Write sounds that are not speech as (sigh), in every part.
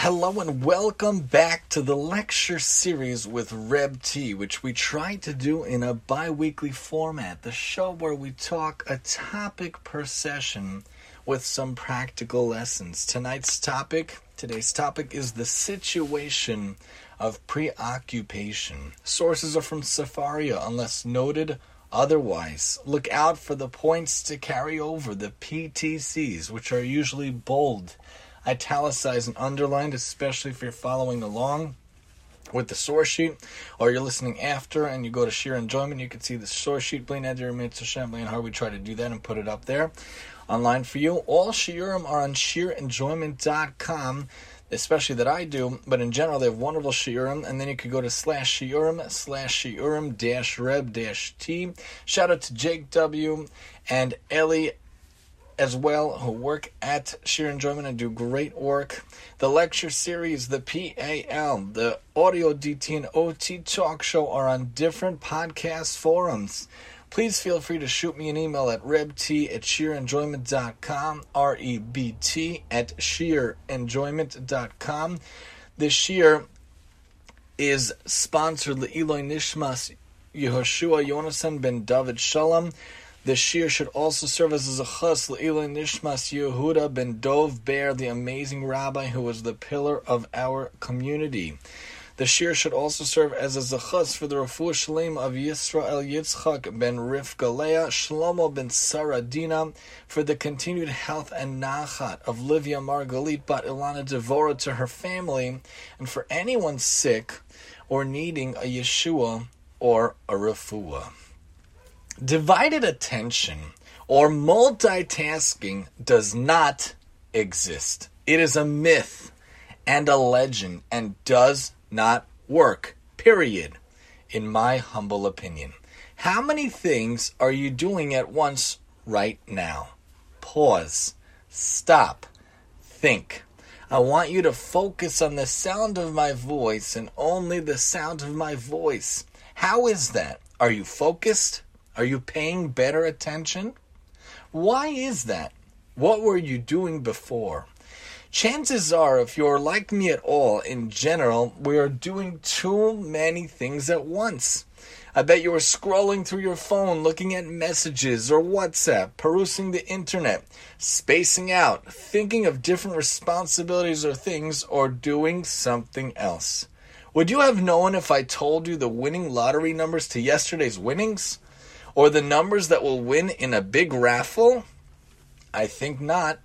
Hello and welcome back to the lecture series with Reb T, which we try to do in a bi weekly format. The show where we talk a topic per session with some practical lessons. Tonight's topic, today's topic is the situation of preoccupation. Sources are from Sefaria, unless noted otherwise. Look out for the points to carry over, the PTCs, which are usually bold italicized and underlined, especially if you're following along with the source sheet, or you're listening after and you go to sheer enjoyment, you can see the source sheet, bli neder, Mitzvah and how we try to do that and put it up there online for you. All shiurim are on sheerenjoyment.com, especially that I do, but in general, they have wonderful shiurim, and then you could go to slash shiurim, slash shiurim, dash reb, dash t. Shout out to Jake W. and Ellie as well who work at Sheer Enjoyment and do great work. The lecture series, the PAL, the Audio DT and OT Talk Show are on different podcast forums. Please feel free to shoot me an email at rebt at sheerenjoyment.com, R E B T at sheerenjoyment.com. This year is sponsored Eloi Nishmas Yehoshua Yonasan ben David Shalom. The shir should also serve as a chus le'ilin nishmas Yehuda ben Dov Ber, the amazing rabbi who was the pillar of our community. The shir should also serve as a zachas for the refuah shalem of Yisrael Yitzchak ben Rivka Leah, Shlomo ben Saradina, for the continued health and nachat of Livia Margalit bat Ilana Devora to her family, and for anyone sick or needing a Yeshua or a refuah. Divided attention or multitasking does not exist. It is a myth and a legend and does not work, period, in my humble opinion. How many things are you doing at once right now? Pause, stop, think. I want you to focus on the sound of my voice and only the sound of my voice. How is that? Are you focused? Are you paying better attention? Why is that? What were you doing before? Chances are, if you're like me at all, in general, we are doing too many things at once. I bet you are scrolling through your phone, looking at messages or WhatsApp, perusing the internet, spacing out, thinking of different responsibilities or things, or doing something else. Would you have known if I told you the winning lottery numbers to yesterday's winnings? Or the numbers that will win in a big raffle? I think not.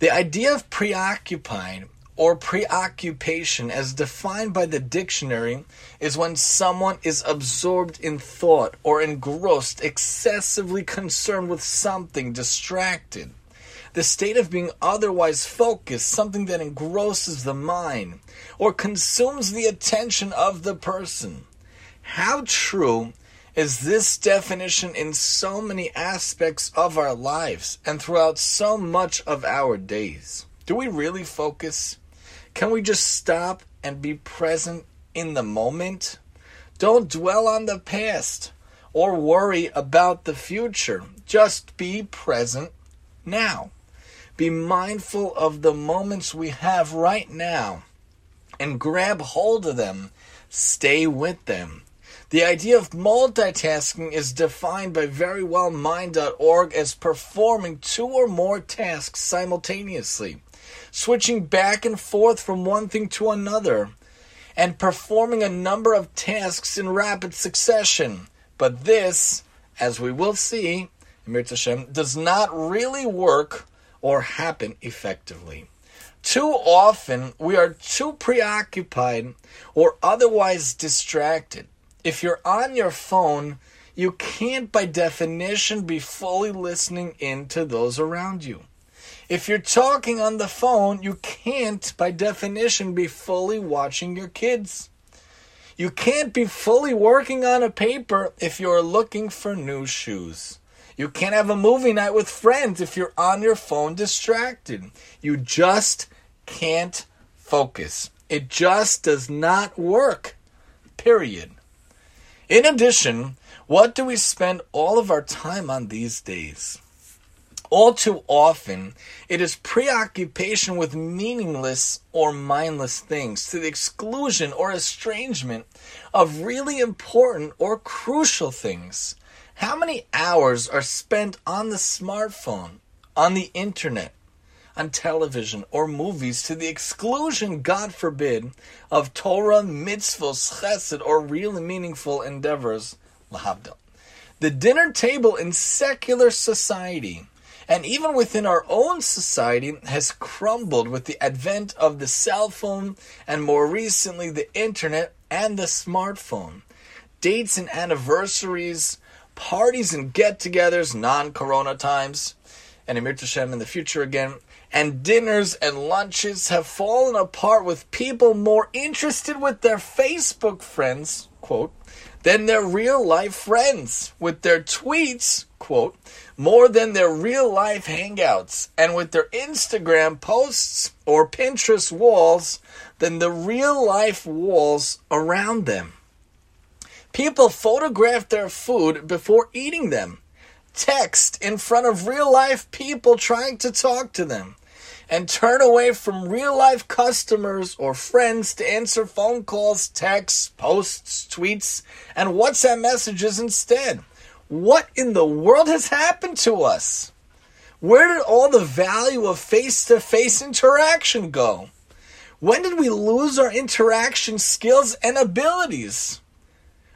The idea of preoccupied or preoccupation, as defined by the dictionary, is when someone is absorbed in thought or engrossed, excessively concerned with something, distracted. The state of being otherwise focused, something that engrosses the mind or consumes the attention of the person. How true is this definition in so many aspects of our lives and throughout so much of our days. Do we really focus? Can we just stop and be present in the moment? Don't dwell on the past or worry about the future. Just be present now. Be mindful of the moments we have right now and grab hold of them. Stay with them. The idea of multitasking is defined by verywellmind.org as performing two or more tasks simultaneously, switching back and forth from one thing to another, and performing a number of tasks in rapid succession. But this, as we will see, does not really work or happen effectively. Too often, we are too preoccupied or otherwise distracted if you're on your phone, you can't, by definition, be fully listening in to those around you. If you're talking on the phone, you can't, by definition, be fully watching your kids. You can't be fully working on a paper if you're looking for new shoes. You can't have a movie night with friends if you're on your phone distracted. You just can't focus. It just does not work. Period. In addition, what do we spend all of our time on these days? All too often, it is preoccupation with meaningless or mindless things to the exclusion or estrangement of really important or crucial things. How many hours are spent on the smartphone, on the internet, on television or movies to the exclusion, God forbid, of Torah, mitzvahs, chesed, or real and meaningful endeavors, lahavdil. The dinner table in secular society, and even within our own society, has crumbled with the advent of the cell phone and more recently the internet and the smartphone. Dates and anniversaries, parties and get togethers, non corona times, and im yirtzeh Hashem in the future again, and dinners and lunches have fallen apart with people more interested with their Facebook friends, quote, than their real life friends, with their tweets, quote, more than their real life hangouts, and with their Instagram posts or Pinterest walls than the real life walls around them. People photograph their food before eating them, text in front of real life people trying to talk to them, and turn away from real life customers or friends to answer phone calls, texts, posts, tweets, and WhatsApp messages instead. What in the world has happened to us? Where did all the value of face to face interaction go? When did we lose our interaction skills and abilities?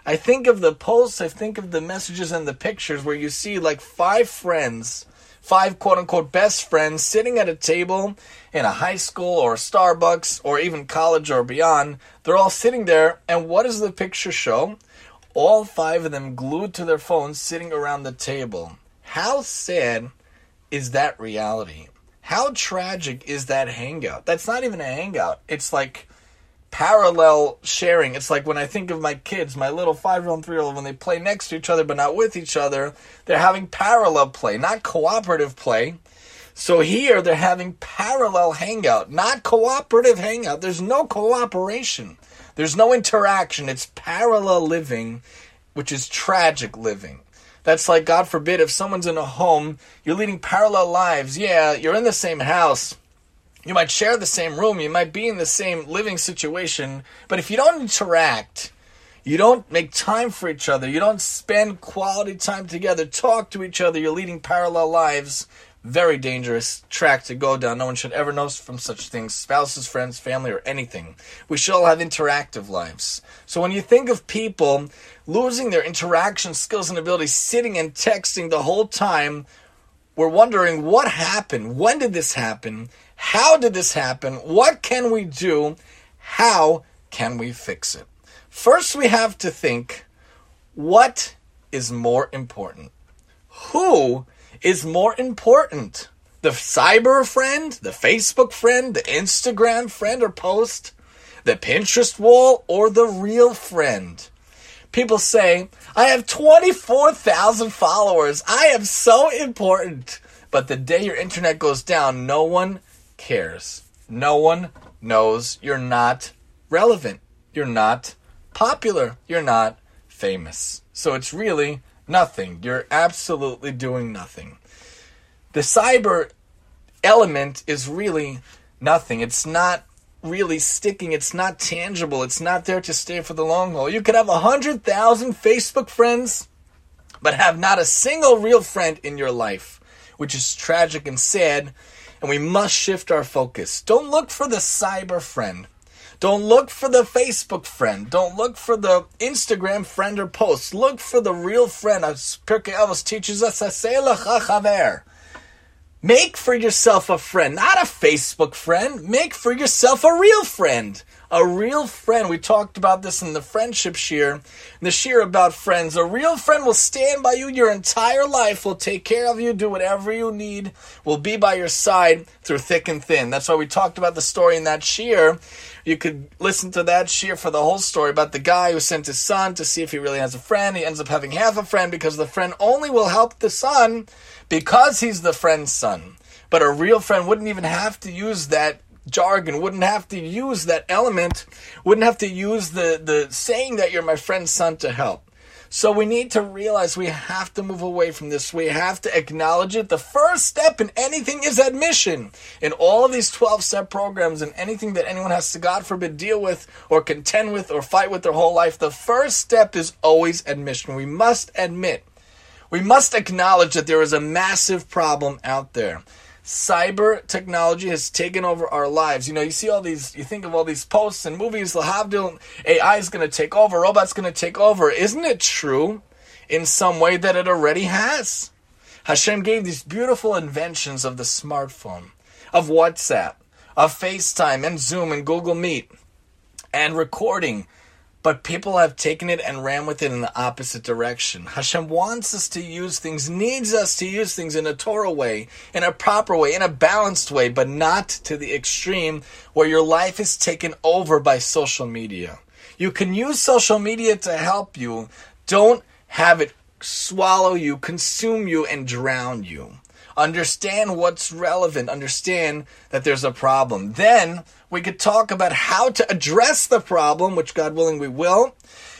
I think of the posts, I think of the messages and the pictures where you see like five friends, five quote unquote best friends sitting at a table in a high school or Starbucks or even college or beyond. They're all sitting there, and what does the picture show? All five of them glued to their phones sitting around the table. How sad is that reality? How tragic is that hangout? That's not even a hangout. It's like parallel sharing. It's like when I think of my kids, my little five year old and three year old, when they play next to each other but not with each other, they're having parallel play, not cooperative play. So here they're having parallel hangout, not cooperative hangout. There's no cooperation, there's no interaction. It's parallel living, which is tragic living. That's like, God forbid, if someone's in a home, you're leading parallel lives. Yeah, you're in the same house you might share the same room, you might be in the same living situation, but if you don't interact, you don't make time for each other, you don't spend quality time together, talk to each other, you're leading parallel lives. Very dangerous track to go down. No one should ever know from such things spouses, friends, family, or anything. We should all have interactive lives. So when you think of people losing their interaction skills and abilities, sitting and texting the whole time, we're wondering what happened? When did this happen? How did this happen? What can we do? How can we fix it? First, we have to think what is more important? Who is more important? The cyber friend, the Facebook friend, the Instagram friend or post, the Pinterest wall, or the real friend? People say, I have 24,000 followers. I am so important. But the day your internet goes down, no one cares. No one knows you're not relevant. You're not popular. You're not famous. So it's really nothing. You're absolutely doing nothing. The cyber element is really nothing. It's not really sticking. It's not tangible. It's not there to stay for the long haul. You could have a hundred thousand Facebook friends, but have not a single real friend in your life, which is tragic and sad and we must shift our focus. Don't look for the cyber friend. Don't look for the Facebook friend. Don't look for the Instagram friend or post. Look for the real friend. As Pirkei Avos teaches us, Make for yourself a friend, not a Facebook friend. Make for yourself a real friend a real friend. We talked about this in the friendship shiur, the shiur about friends. A real friend will stand by you your entire life, will take care of you, do whatever you need, will be by your side through thick and thin. That's why we talked about the story in that shiur. You could listen to that shiur for the whole story about the guy who sent his son to see if he really has a friend. He ends up having half a friend because the friend only will help the son because he's the friend's son. But a real friend wouldn't even have to use that jargon, wouldn't have to use that element, wouldn't have to use the, the saying that you're my friend's son to help. So we need to realize we have to move away from this. We have to acknowledge it. The first step in anything is admission. In all of these 12 step programs and anything that anyone has to, God forbid, deal with or contend with or fight with their whole life, the first step is always admission. We must admit, we must acknowledge that there is a massive problem out there cyber technology has taken over our lives. You know, you see all these, you think of all these posts and movies, Lahavdil, AI is going to take over, robots going to take over. Isn't it true in some way that it already has? Hashem gave these beautiful inventions of the smartphone, of WhatsApp, of FaceTime and Zoom and Google Meet, and recording but people have taken it and ran with it in the opposite direction. Hashem wants us to use things, needs us to use things in a Torah way, in a proper way, in a balanced way, but not to the extreme where your life is taken over by social media. You can use social media to help you. Don't have it swallow you, consume you, and drown you. Understand what's relevant. Understand that there's a problem. Then we could talk about how to address the problem, which God willing we will.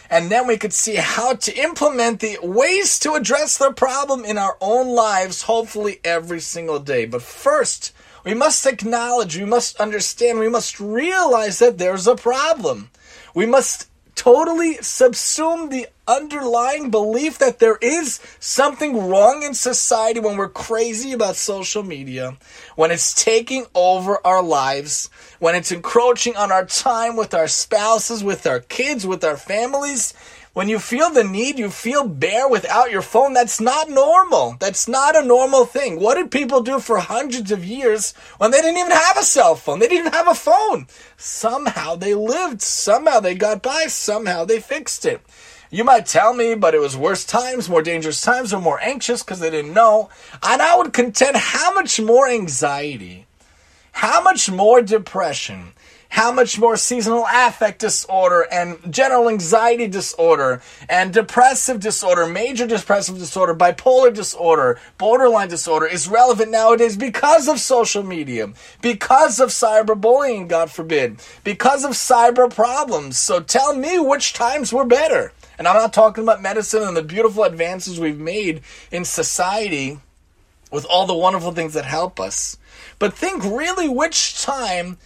And then we could see how to implement the ways to address the problem in our own lives, hopefully every single day. But first, we must acknowledge, we must understand, we must realize that there's a problem. We must totally subsume the underlying belief that there is something wrong in society when we're crazy about social media, when it's taking over our lives, when it's encroaching on our time with our spouses, with our kids, with our families, when you feel the need, you feel bare without your phone, that's not normal. That's not a normal thing. What did people do for hundreds of years when they didn't even have a cell phone? They didn't have a phone. Somehow they lived. Somehow they got by. Somehow they fixed it. You might tell me, but it was worse times, more dangerous times, or more anxious because they didn't know. And I would contend how much more anxiety, how much more depression, how much more seasonal affect disorder and general anxiety disorder and depressive disorder, major depressive disorder, bipolar disorder, borderline disorder is relevant nowadays because of social media, because of cyberbullying, God forbid, because of cyber problems. So tell me which times were better. And I'm not talking about medicine and the beautiful advances we've made in society with all the wonderful things that help us. But think really which time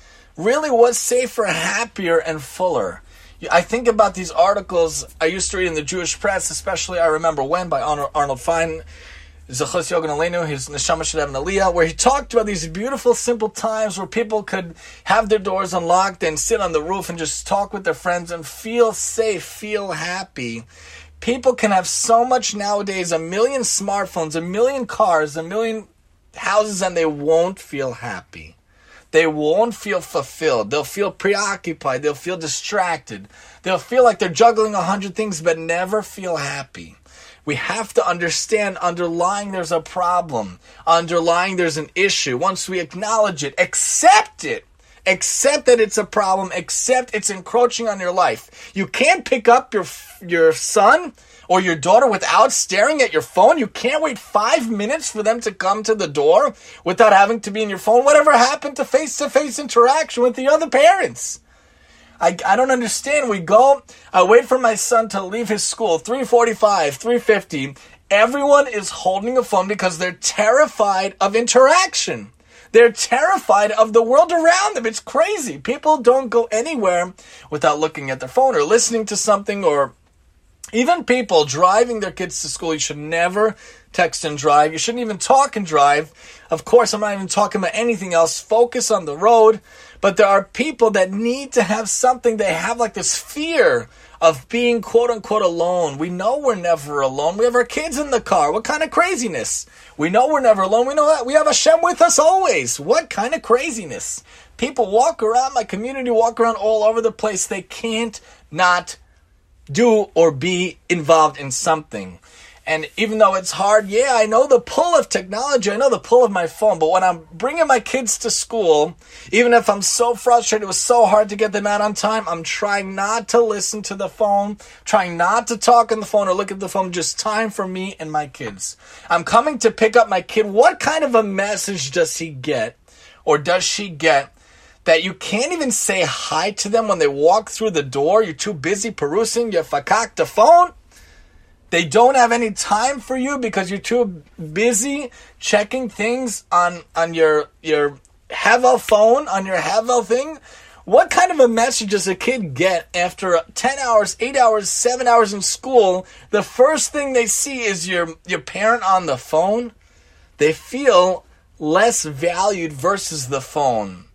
really was safer, happier, and fuller. I think about these articles I used to read in the Jewish press, especially I remember when by Arnold Fine, Zechuso Yagen Aleinu, his Neshama should have an Aliyah, where he talked about these beautiful, simple times where people could have their doors unlocked and sit on the roof and just talk with their friends and feel safe, feel happy. People can have so much nowadays a million smartphones, a million cars, a million houses, and they won't feel happy. They won't feel fulfilled. They'll feel preoccupied. They'll feel distracted. They'll feel like they're juggling a hundred things but never feel happy. We have to understand underlying there's a problem, underlying there's an issue. Once we acknowledge it, accept it, accept that it's a problem, accept it's encroaching on your life. You can't pick up your your son or your daughter without staring at your phone. You can't wait five minutes for them to come to the door without having to be in your phone. Whatever happened to face to face interaction with the other parents? I, I don't understand. We go, I wait for my son to leave his school, 345, 350. Everyone is holding a phone because they're terrified of interaction. They're terrified of the world around them. It's crazy. People don't go anywhere without looking at their phone or listening to something or even people driving their kids to school, you should never text and drive. You shouldn't even talk and drive. Of course, I'm not even talking about anything else. Focus on the road. But there are people that need to have something. They have like this fear of being quote unquote alone. We know we're never alone. We have our kids in the car. What kind of craziness? We know we're never alone. We know that we have Hashem with us always. What kind of craziness? People walk around, my community walk around all over the place. They can't not do or be involved in something. And even though it's hard, yeah, I know the pull of technology, I know the pull of my phone, but when I'm bringing my kids to school, even if I'm so frustrated, it was so hard to get them out on time, I'm trying not to listen to the phone, trying not to talk on the phone or look at the phone, just time for me and my kids. I'm coming to pick up my kid. What kind of a message does he get or does she get that you can't even say hi to them when they walk through the door. You're too busy perusing your fakakta phone. They don't have any time for you because you're too busy checking things on on your your Hevel phone, on your Hevel thing. What kind of a message does a kid get after 10 hours, 8 hours, 7 hours in school? The first thing they see is your your parent on the phone. They feel less valued versus the phone.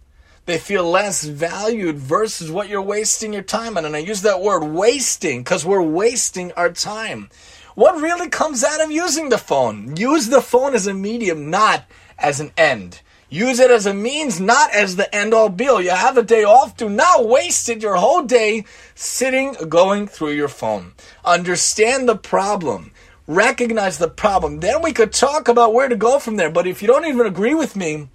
They feel less valued versus what you're wasting your time on. And I use that word wasting because we're wasting our time. What really comes out of using the phone? Use the phone as a medium, not as an end. Use it as a means, not as the end all be all. You have a day off, do not waste it your whole day sitting, going through your phone. Understand the problem. Recognize the problem. Then we could talk about where to go from there. But if you don't even agree with me,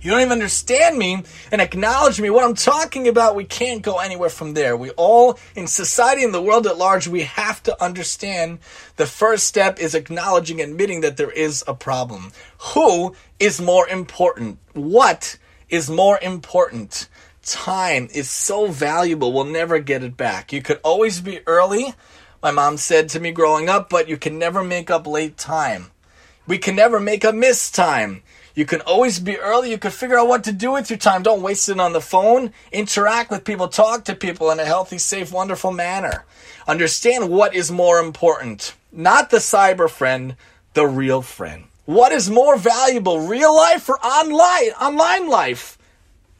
you don't even understand me and acknowledge me, what I'm talking about, we can't go anywhere from there. We all, in society and the world at large, we have to understand the first step is acknowledging, admitting that there is a problem. Who is more important? What is more important? Time is so valuable, we'll never get it back. You could always be early, my mom said to me growing up, but you can never make up late time. We can never make up missed time. You can always be early. You can figure out what to do with your time. Don't waste it on the phone. Interact with people. Talk to people in a healthy, safe, wonderful manner. Understand what is more important. Not the cyber friend, the real friend. What is more valuable, real life or online, online life?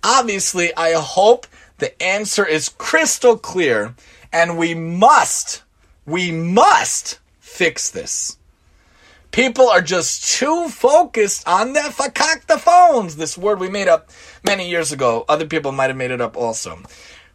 Obviously, I hope the answer is crystal clear and we must, we must fix this. People are just too focused on the fakakta phones. This word we made up many years ago. Other people might have made it up also.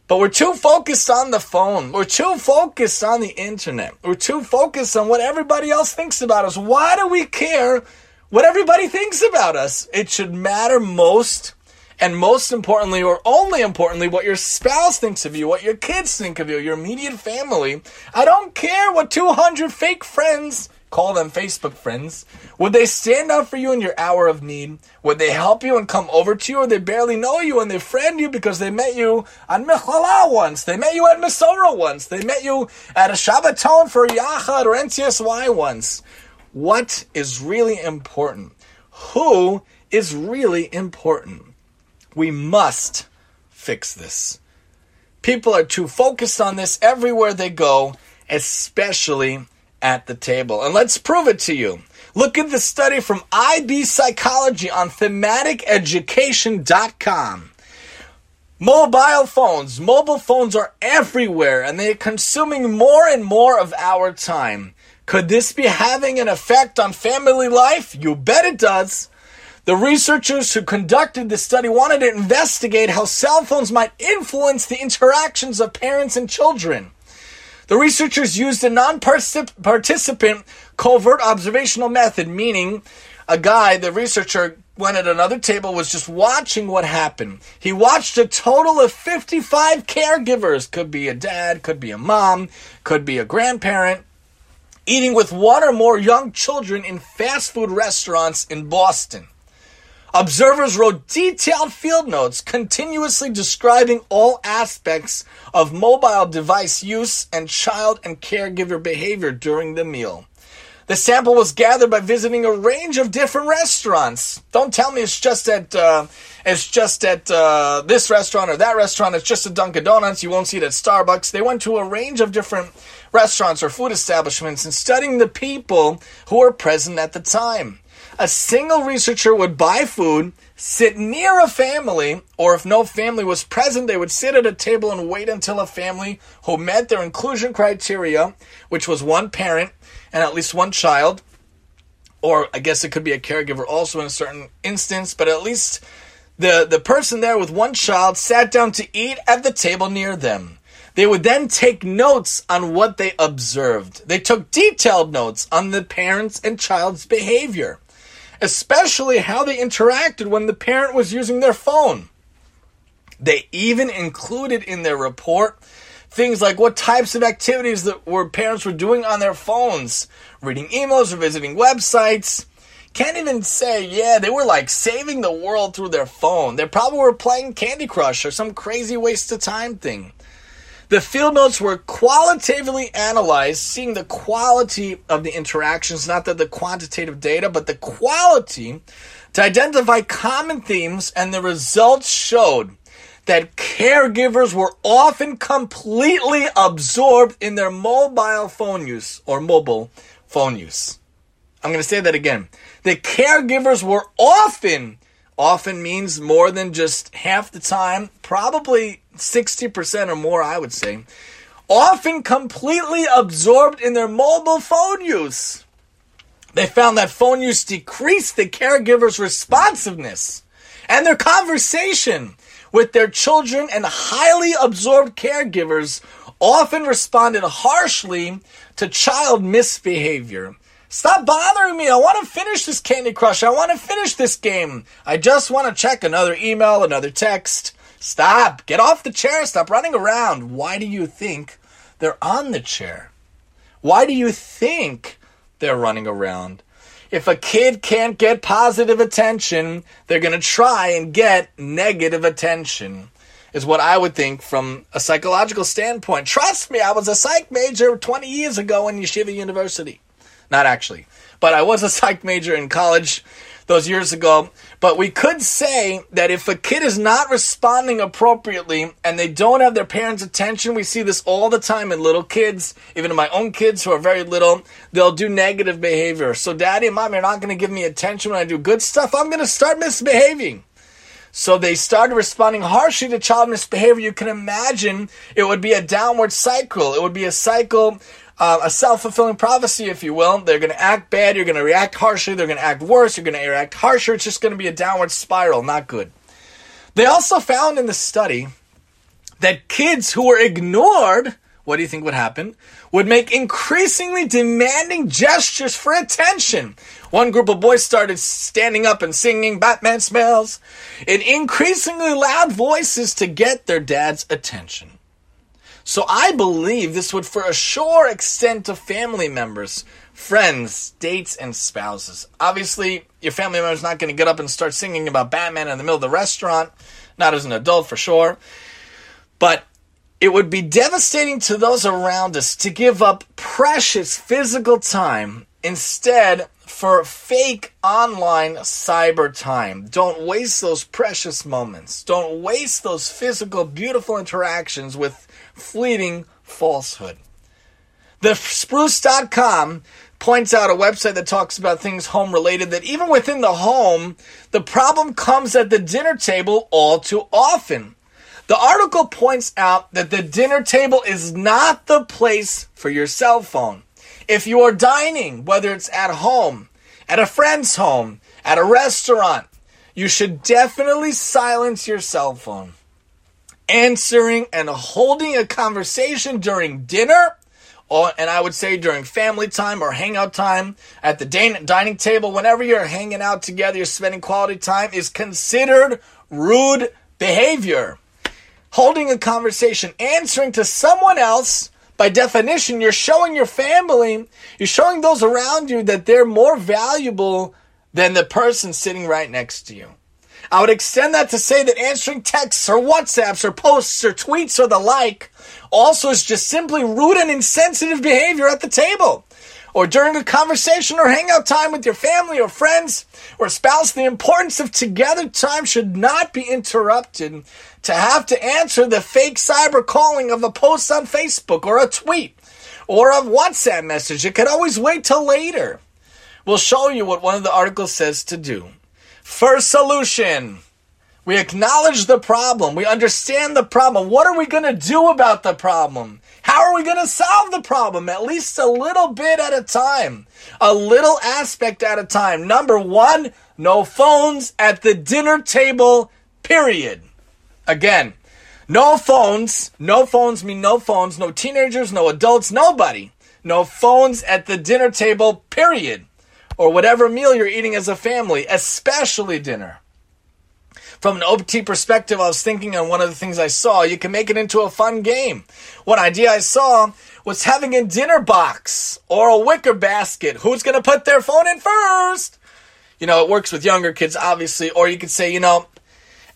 But we're too focused on the phone. We're too focused on the internet. We're too focused on what everybody else thinks about us. Why do we care what everybody thinks about us? It should matter most and most importantly, or only importantly, what your spouse thinks of you, what your kids think of you, your immediate family. I don't care what 200 fake friends call them Facebook friends? Would they stand up for you in your hour of need? Would they help you and come over to you, or they barely know you and they friend you because they met you on Mechala once, they met you at Masora once, they met you at a Shabbaton for Yachad or NCSY once? What is really important? Who is really important? We must fix this. People are too focused on this everywhere they go, especially at the table. And let's prove it to you. Look at the study from IB Psychology on themanticeducation.com. Mobile phones. Mobile phones are everywhere and they're consuming more and more of our time. Could this be having an effect on family life? You bet it does. The researchers who conducted the study wanted to investigate how cell phones might influence the interactions of parents and children. The researchers used a non participant covert observational method, meaning a guy, the researcher, went at another table, was just watching what happened. He watched a total of 55 caregivers, could be a dad, could be a mom, could be a grandparent, eating with one or more young children in fast food restaurants in Boston. Observers wrote detailed field notes continuously describing all aspects of mobile device use and child and caregiver behavior during the meal. The sample was gathered by visiting a range of different restaurants. Don't tell me it's just at uh, it's just at uh, this restaurant or that restaurant. It's just at Dunkin' Donuts. You won't see it at Starbucks. They went to a range of different restaurants or food establishments and studying the people who were present at the time a single researcher would buy food, sit near a family, or if no family was present, they would sit at a table and wait until a family who met their inclusion criteria, which was one parent and at least one child, or I guess it could be a caregiver also in a certain instance, but at least the, the person there with one child sat down to eat at the table near them. They would then take notes on what they observed. They took detailed notes on the parents and child's behavior especially how they interacted when the parent was using their phone. They even included in their report things like what types of activities that were parents were doing on their phones, reading emails or visiting websites. Can't even say, yeah, they were like saving the world through their phone. They probably were playing Candy Crush or some crazy waste of time thing. The field notes were qualitatively analyzed, seeing the quality of the interactions, not that the quantitative data, but the quality to identify common themes, and the results showed that caregivers were often completely absorbed in their mobile phone use or mobile phone use. I'm going to say that again. The caregivers were often, often means more than just half the time, probably 60% or more, I would say, often completely absorbed in their mobile phone use. They found that phone use decreased the caregiver's responsiveness and their conversation with their children and highly absorbed caregivers often responded harshly to child misbehavior. Stop bothering me. I want to finish this Candy Crush. I want to finish this game. I just want to check another email, another text. Stop. Get off the chair. Stop running around. Why do you think they're on the chair? Why do you think they're running around? If a kid can't get positive attention, they're going to try and get negative attention, is what I would think from a psychological standpoint. Trust me, I was a psych major 20 years ago in Yeshiva University. Not actually, but I was a (laughs) psych major in college those years ago. But we could say that if a kid is not responding appropriately and they don't have their parents' attention, we see this all the time in little kids, even in my own kids who are very little, they'll do negative behavior. So, daddy and mom, you're not going to give me attention when I do good stuff. I'm going to start misbehaving. So they started responding harshly to child misbehavior. You can imagine it would be a downward cycle. It would be a cycle uh, a self fulfilling prophecy, if you will. They're going to act bad, you're going to react harshly, they're going to act worse, you're going to react harsher. It's just going to be a downward spiral, not good. They also found in the study that kids who were ignored, what do you think would happen? Would make increasingly demanding gestures for attention. One group of boys started standing up and singing Batman smells in increasingly loud voices to get their dad's attention. So I believe this would for a sure extend to family members, friends, dates, and spouses. Obviously, your family member is not going to get up and start singing about Batman in the middle of the restaurant, not as an adult for sure. But it would be devastating to those around us to give up precious physical time instead for fake online cyber time. Don't waste those precious moments. Don't waste those physical, beautiful interactions with fleeting falsehood. The spruce.com points out a website that talks about things home related that even within the home, the problem comes at the dinner table all too often. The article points out that the dinner table is not the place for your cell phone. If you are dining, whether it's at home, at a friend's home, at a restaurant, you should definitely silence your cell phone answering and holding a conversation during dinner, or, and I would say during family time or hangout time at the dining table, whenever you're hanging out together, you're spending quality time, is considered rude behavior. Holding a conversation, answering to someone else, by definition, you're showing your family, you're showing those around you that they're more valuable than the person sitting right next to you. I would extend that to say that answering texts or WhatsApps or posts or tweets or the like also is just simply rude and insensitive behavior at the table. Or during a conversation or hangout time with your family or friends or spouse, the importance of together time should not be interrupted to have to answer the fake cyber calling of a post on Facebook or a tweet or a WhatsApp message. It could always wait till later. We'll show you what one of the articles says to do. First solution. We acknowledge the problem. We understand the problem. What are we going to do about the problem? How are we going to solve the problem? At least a little bit at a time. A little aspect at a time. Number one, no phones at the dinner table, period. Again, no phones. No phones mean no phones. No teenagers, no adults, nobody. No phones at the dinner table, period or whatever meal you're eating as a family, especially dinner. From an OT perspective, I was thinking on one of the things I saw, you can make it into a fun game. One idea I saw was having a dinner box or a wicker basket. Who's going to put their phone in first? You know, it works with younger kids, obviously. Or you could say, you know,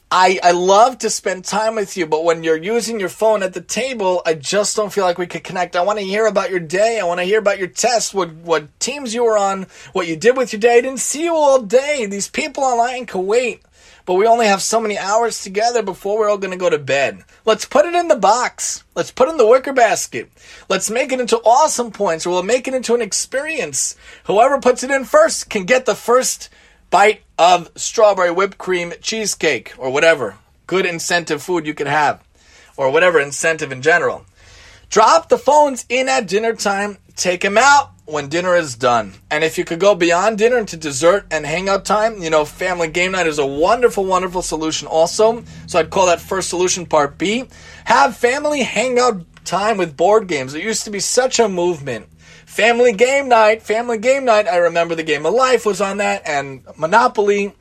I, I love to spend time with you, but when you're using your phone at the table, I just don't feel like we could connect. I want to hear about your day. I want to hear about your tests, what, what teams you were on, what you did with your day. I didn't see you all day. These people online can wait, but we only have so many hours together before we're all going to go to bed. Let's put it in the box. Let's put it in the wicker basket. Let's make it into awesome points, or we'll make it into an experience. Whoever puts it in first can get the first bite of strawberry whipped cream cheesecake or whatever good incentive food you could have or whatever incentive in general. Drop the phones in at dinner time, take them out when dinner is done. And if you could go beyond dinner into dessert and hangout time, you know, family game night is a wonderful, wonderful solution also. So I'd call that first solution part B. Have family hangout time with board games. It used to be such a movement Family Game Night, Family Game Night. I remember the Game of Life was on that, and Monopoly.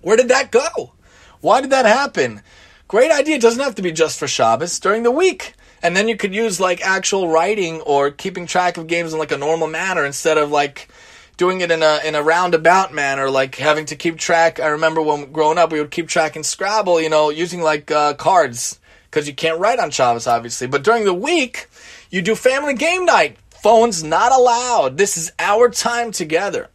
Where did that go? Why did that happen? Great idea. It doesn't have to be just for Shabbos during the week. And then you could use like actual writing or keeping track of games in like a normal manner instead of like doing it in a in a roundabout manner, like having to keep track. I remember when growing up, we would keep track in Scrabble, you know, using like uh, cards because you can't write on Shabbos, obviously. But during the week, you do family game night. Phones not allowed. This is our time together.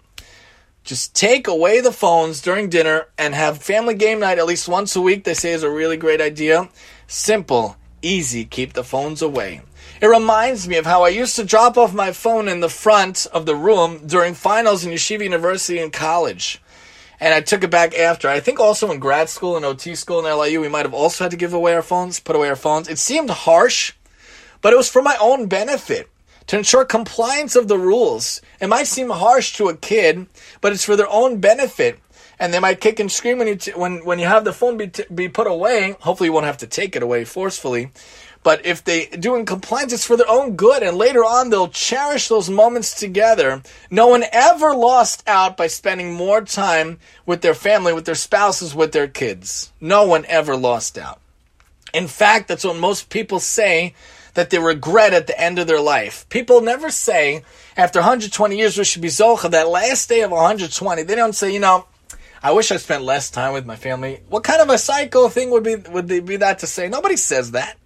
Just take away the phones during dinner and have family game night at least once a week. They say is a really great idea. Simple, easy, keep the phones away. It reminds me of how I used to drop off my phone in the front of the room during finals in Yeshiva University in college. And I took it back after. I think also in grad school and OT school in LIU, we might have also had to give away our phones, put away our phones. It seemed harsh, but it was for my own benefit to ensure compliance of the rules. It might seem harsh to a kid, but it's for their own benefit. And they might kick and scream when you t- when when you have the phone be t- be put away. Hopefully, you won't have to take it away forcefully. But if they do in compliance, it's for their own good, and later on they'll cherish those moments together. No one ever lost out by spending more time with their family, with their spouses, with their kids. No one ever lost out. In fact, that's what most people say that they regret at the end of their life. People never say, after 120 years, we should be Zocha, that last day of 120, they don't say, you know, I wish I spent less time with my family. What kind of a psycho thing would be would they be that to say? Nobody says that.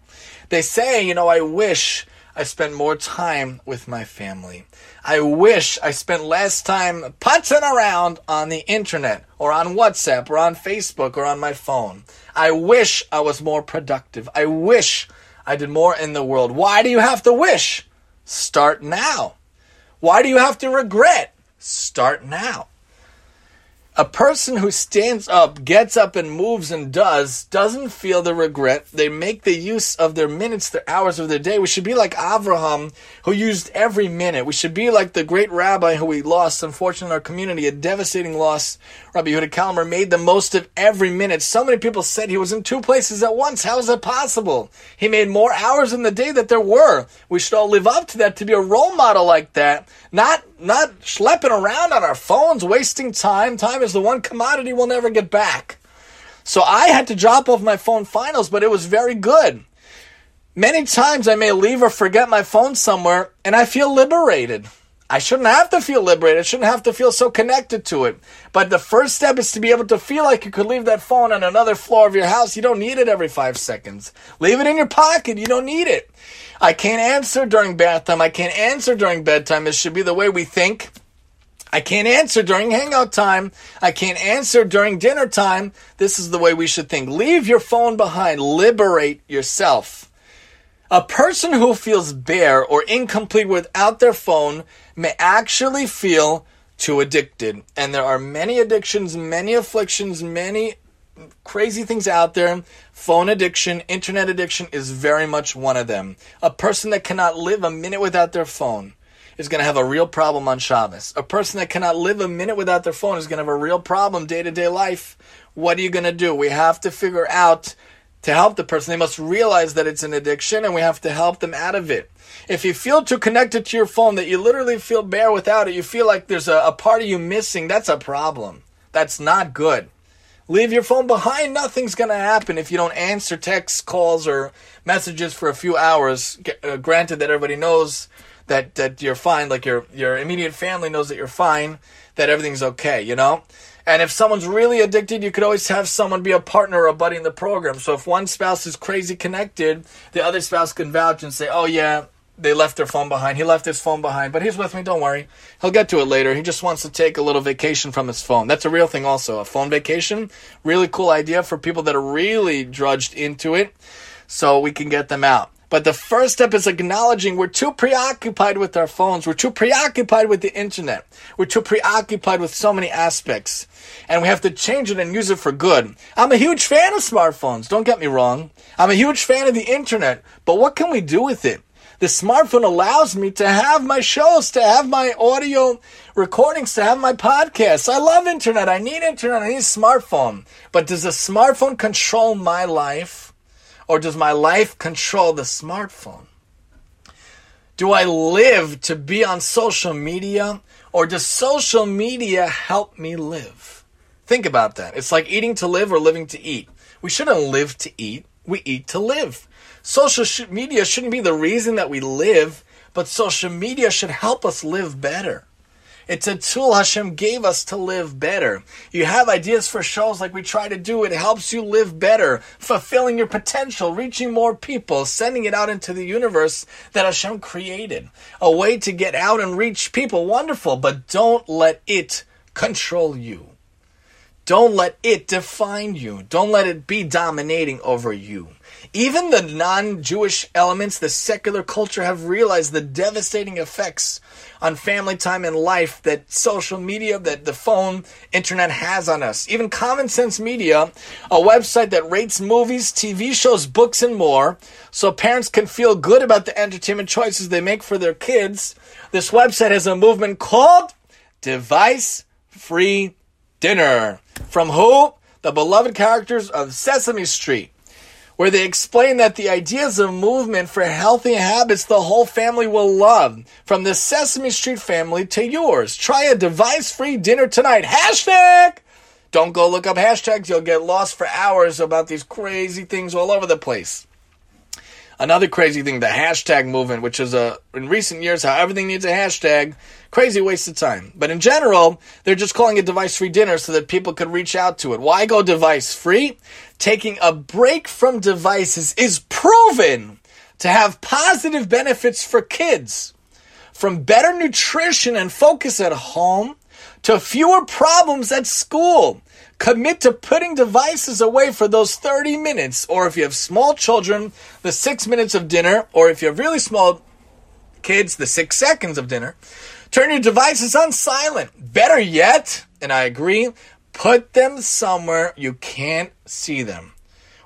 They say, you know, I wish I spent more time with my family. I wish I spent less time putzing around on the internet or on WhatsApp or on Facebook or on my phone. I wish I was more productive. I wish I did more in the world. Why do you have to wish? Start now. Why do you have to regret? Start now. A person who stands up, gets up, and moves and does doesn't feel the regret. They make the use of their minutes, their hours of their day. We should be like Avraham, who used every minute. We should be like the great rabbi who we lost, unfortunately, in our community, a devastating loss. Rabbi Yehuda Kelemer made the most of every minute. So many people said he was in two places at once. How is that possible? He made more hours in the day that there were. We should all live up to that, to be a role model like that. Not not schlepping around on our phones, wasting time. Time is the one commodity we'll never get back. So I had to drop off my phone finals, but it was very good. Many times I may leave or forget my phone somewhere, and I feel liberated. I shouldn't have to feel liberated. I shouldn't have to feel so connected to it. But the first step is to be able to feel like you could leave that phone on another floor of your house. You don't need it every five seconds. Leave it in your pocket. You don't need it. I can't answer during bath time. I can't answer during bedtime. This should be the way we think. I can't answer during hangout time. I can't answer during dinner time. This is the way we should think. Leave your phone behind. Liberate yourself. A person who feels bare or incomplete without their phone may actually feel too addicted. And there are many addictions, many afflictions, many crazy things out there. Phone addiction, internet addiction is very much one of them. A person that cannot live a minute without their phone is going to have a real problem on Shabbos. A person that cannot live a minute without their phone is going to have a real problem day to day life. What are you going to do? We have to figure out to help the person. They must realize that it's an addiction and we have to help them out of it. If you feel too connected to your phone that you literally feel bare without it, you feel like there's a, a part of you missing, that's a problem. That's not good. Leave your phone behind. Nothing's going to happen if you don't answer texts, calls, or messages for a few hours. Uh, granted that everybody knows that, that you're fine, like your, your immediate family knows that you're fine, that everything's okay, you know? And if someone's really addicted, you could always have someone be a partner or a buddy in the program. So if one spouse is crazy connected, the other spouse can vouch and say, oh, yeah, they left their phone behind. He left his phone behind, but he's with me. Don't worry. He'll get to it later. He just wants to take a little vacation from his phone. That's a real thing, also. A phone vacation. Really cool idea for people that are really drudged into it so we can get them out. But the first step is acknowledging we're too preoccupied with our phones. We're too preoccupied with the internet. We're too preoccupied with so many aspects. And we have to change it and use it for good. I'm a huge fan of smartphones. Don't get me wrong. I'm a huge fan of the internet. But what can we do with it? The smartphone allows me to have my shows, to have my audio recordings, to have my podcasts. I love internet. I need internet. I need a smartphone. But does the smartphone control my life? Or does my life control the smartphone? Do I live to be on social media? Or does social media help me live? Think about that. It's like eating to live or living to eat. We shouldn't live to eat. We eat to live. Social sh- media shouldn't be the reason that we live, but social media should help us live better. It's a tool Hashem gave us to live better. You have ideas for shows like we try to do. It helps you live better, fulfilling your potential, reaching more people, sending it out into the universe that Hashem created. A way to get out and reach people. Wonderful, but don't let it control you. Don't let it define you. Don't let it be dominating over you. Even the non Jewish elements, the secular culture, have realized the devastating effects on family time and life that social media, that the phone, internet has on us. Even Common Sense Media, a website that rates movies, TV shows, books, and more, so parents can feel good about the entertainment choices they make for their kids. This website has a movement called Device Free Dinner. From who? The beloved characters of Sesame Street where they explain that the ideas of movement for healthy habits the whole family will love. From the Sesame Street family to yours. Try a device free dinner tonight. Hashtag! Don't go look up hashtags, you'll get lost for hours about these crazy things all over the place. Another crazy thing, the hashtag movement, which is a in recent years how everything needs a hashtag, crazy waste of time. But in general, they're just calling it device free dinner so that people could reach out to it. Why go device free? Taking a break from devices is proven to have positive benefits for kids. From better nutrition and focus at home to fewer problems at school Commit to putting devices away for those 30 minutes, or if you have small children, the six minutes of dinner, or if you have really small kids, the six seconds of dinner. Turn your devices on silent. Better yet, and I agree, put them somewhere you can't see them.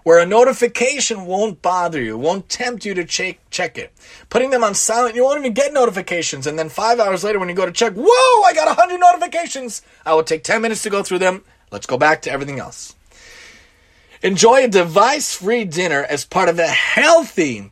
Where a notification won't bother you, won't tempt you to check, check it. Putting them on silent, you won't even get notifications. And then five hours later, when you go to check, whoa, I got 100 notifications. I will take 10 minutes to go through them. Let's go back to everything else. Enjoy a device free dinner as part of a healthy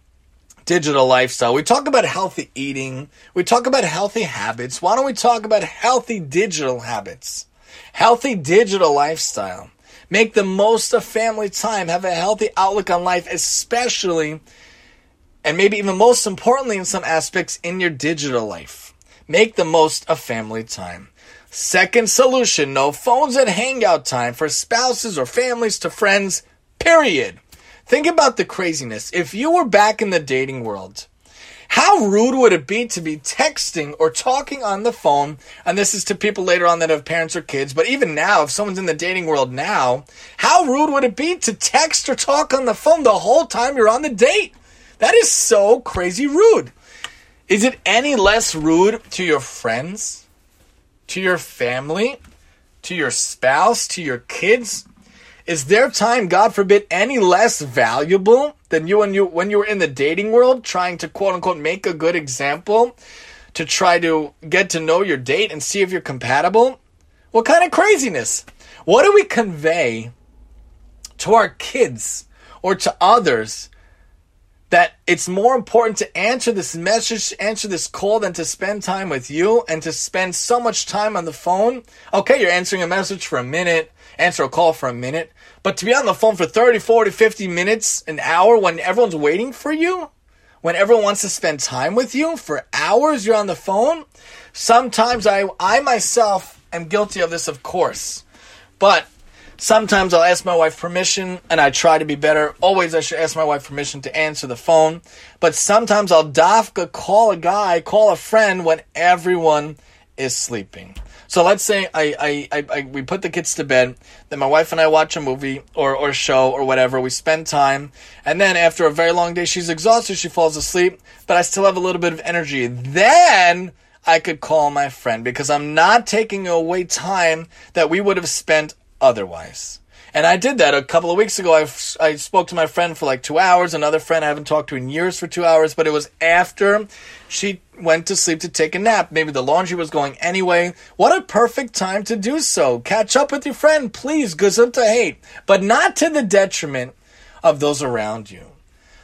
digital lifestyle. We talk about healthy eating, we talk about healthy habits. Why don't we talk about healthy digital habits? Healthy digital lifestyle. Make the most of family time. Have a healthy outlook on life, especially and maybe even most importantly in some aspects in your digital life. Make the most of family time. Second solution no phones at hangout time for spouses or families to friends, period. Think about the craziness. If you were back in the dating world, how rude would it be to be texting or talking on the phone? And this is to people later on that have parents or kids, but even now, if someone's in the dating world now, how rude would it be to text or talk on the phone the whole time you're on the date? That is so crazy rude. Is it any less rude to your friends? To your family, to your spouse, to your kids? Is their time, God forbid, any less valuable than you when you when you were in the dating world trying to quote unquote make a good example to try to get to know your date and see if you're compatible? What kind of craziness? What do we convey to our kids or to others that it's more important to answer this message, answer this call than to spend time with you and to spend so much time on the phone. Okay, you're answering a message for a minute, answer a call for a minute, but to be on the phone for 30, 40, 50 minutes, an hour when everyone's waiting for you, when everyone wants to spend time with you for hours, you're on the phone. Sometimes I, I myself am guilty of this, of course. But sometimes I'll ask my wife permission and I try to be better. Always I should ask my wife permission to answer the phone. But sometimes I'll dafka call a guy, call a friend when everyone is sleeping. So let's say I, I, I, I, we put the kids to bed, then my wife and I watch a movie or, or show or whatever. We spend time, and then after a very long day, she's exhausted. She falls asleep, but I still have a little bit of energy. Then I could call my friend because I'm not taking away time that we would have spent otherwise. And I did that a couple of weeks ago. I, I spoke to my friend for like two hours. Another friend I haven't talked to in years for two hours, but it was after she went to sleep to take a nap. Maybe the laundry was going anyway. What a perfect time to do so. Catch up with your friend, please. to hate, but not to the detriment of those around you.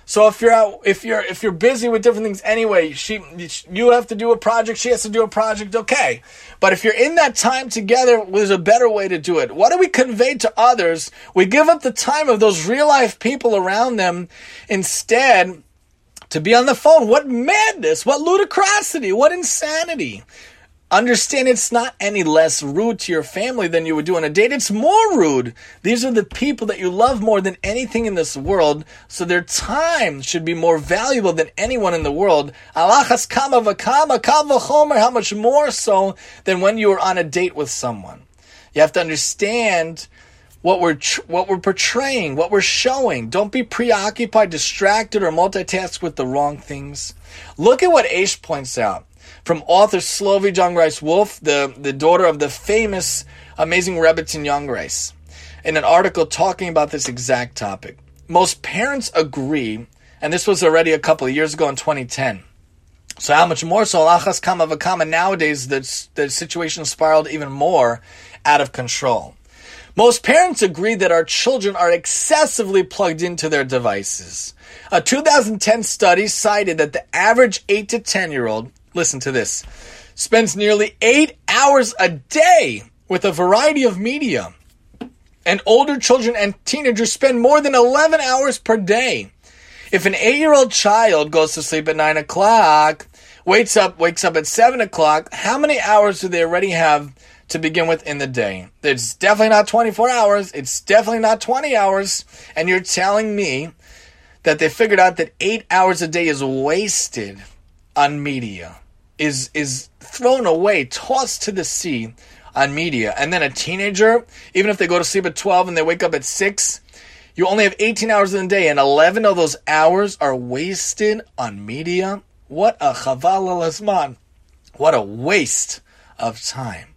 So if you're out, if you're if you're busy with different things anyway, she you have to do a project, she has to do a project, okay. But if you're in that time together, there's a better way to do it. What do we convey to others? We give up the time of those real life people around them instead to be on the phone. What madness, what ludicrosity, what insanity. Understand it's not any less rude to your family than you would do on a date. It's more rude. These are the people that you love more than anything in this world, so their time should be more valuable than anyone in the world. Alachas kama v'kama, kal v'chomer, how much more so than when you are on a date with someone. You have to understand what we're what we're portraying, what we're showing. Don't be preoccupied, distracted, or multitask with the wrong things. Look at what Aish points out from author Slovi Jungreis Wolf, the, the daughter of the famous, amazing Rebbetzin Jungreis, in an article talking about this exact topic. Most parents agree, and this was already a couple of years ago in 2010. So how much more so Achas Kama Vakama nowadays the, the situation spiraled even more out of control. Most parents agree that our children are excessively plugged into their devices. A 2010 study cited that the average 8 to 10 year old listen to this, spends nearly eight hours a day with a variety of media. And older children and teenagers spend more than 11 hours per day. If an eight year old child goes to sleep at 9 o'clock, wakes up, wakes up at 7 o'clock, how many hours do they already have to begin with in the day? It's definitely not 24 hours. It's definitely not 20 hours. And you're telling me that they figured out that eight hours a day is wasted on media is is thrown away, tossed to the sea on media. And then a teenager, even if they go to sleep at 12 and they wake up at 6, you only have 18 hours in the day, and 11 of those hours are wasted on media. What a chaval al What a waste of time.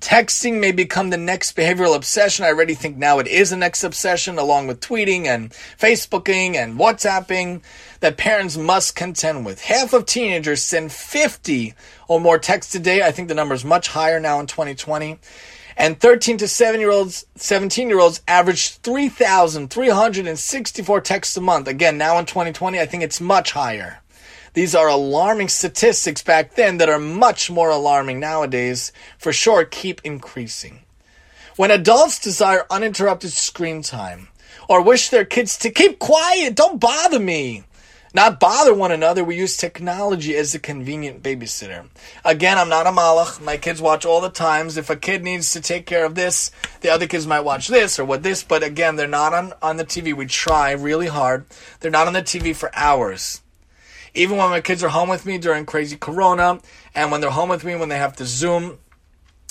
Texting may become the next behavioral obsession. I already think now it is the next obsession, along with tweeting and Facebooking and WhatsApping, that parents must contend with. Half of teenagers send 50 or more texts a day. I think the number is much higher now in 2020. And 13 to 7 year olds, 17 year olds average 3,364 texts a month. Again, now in 2020, I think it's much higher. These are alarming statistics back then that are much more alarming nowadays, for sure, keep increasing. When adults desire uninterrupted screen time, or wish their kids to keep quiet, don't bother me, not bother one another, we use technology as a convenient babysitter. Again, I'm not a malach. My kids watch all the times. If a kid needs to take care of this, the other kids might watch this or what this, but again, they're not on, on the TV. We try really hard. They're not on the TV for hours. Even when my kids are home with me during crazy corona, and when they're home with me when they have to Zoom,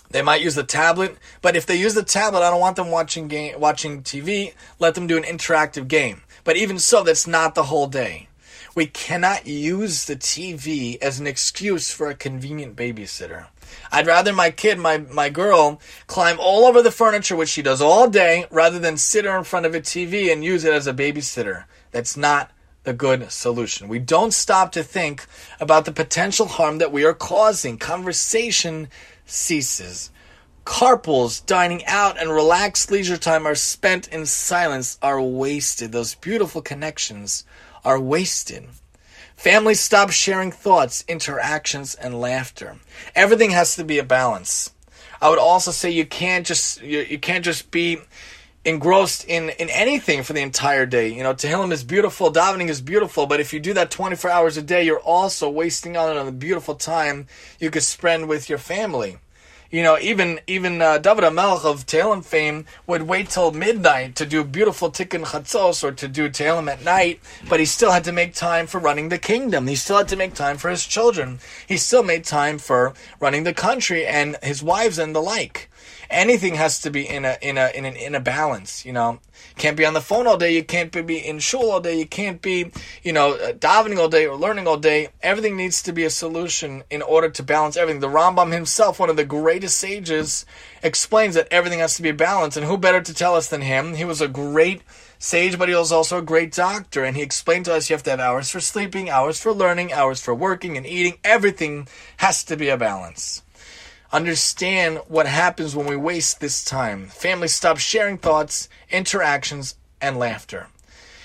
they might use the tablet, but if they use the tablet, I don't want them watching game, watching TV. Let them do an interactive game. But even so, that's not the whole day. We cannot use the TV as an excuse for a convenient babysitter. I'd rather my kid, my, my girl, climb all over the furniture, which she does all day, rather than sit her in front of a TV and use it as a babysitter. That's not the good solution. We don't stop to think about the potential harm that we are causing. Conversation ceases. Carpools, dining out, and relaxed leisure time are spent in silence, are wasted. Those beautiful connections are wasted. Families stop sharing thoughts, interactions, and laughter. Everything has to be a balance. I would also say you can't just you, you can't just be engrossed in, in anything for the entire day. You know, Tehillim is beautiful, davening is beautiful, but if you do that 24 hours a day, you're also wasting out on the beautiful time you could spend with your family. You know, even even uh, David HaMelech of Tehillim fame would wait till midnight to do beautiful Tikkun Chatzos or to do Tehillim at night, but he still had to make time for running the kingdom. He still had to make time for his children. He still made time for running the country and his wives and the like anything has to be in a in a in an in a balance. You know, can't be on the phone all day. You can't be in shul all day. You can't be you know uh, davening all day or learning all day. Everything needs to be a solution in order to balance everything. The Rambam himself, one of the greatest sages, explains that everything has to be balanced. And who better to tell us than him? He was a great sage, but he was also a great doctor. And he explained to us you have to have hours for sleeping, hours for learning, hours for working and eating. Everything has to be a balance understand what happens when we waste this time. Families stop sharing thoughts, interactions, and laughter.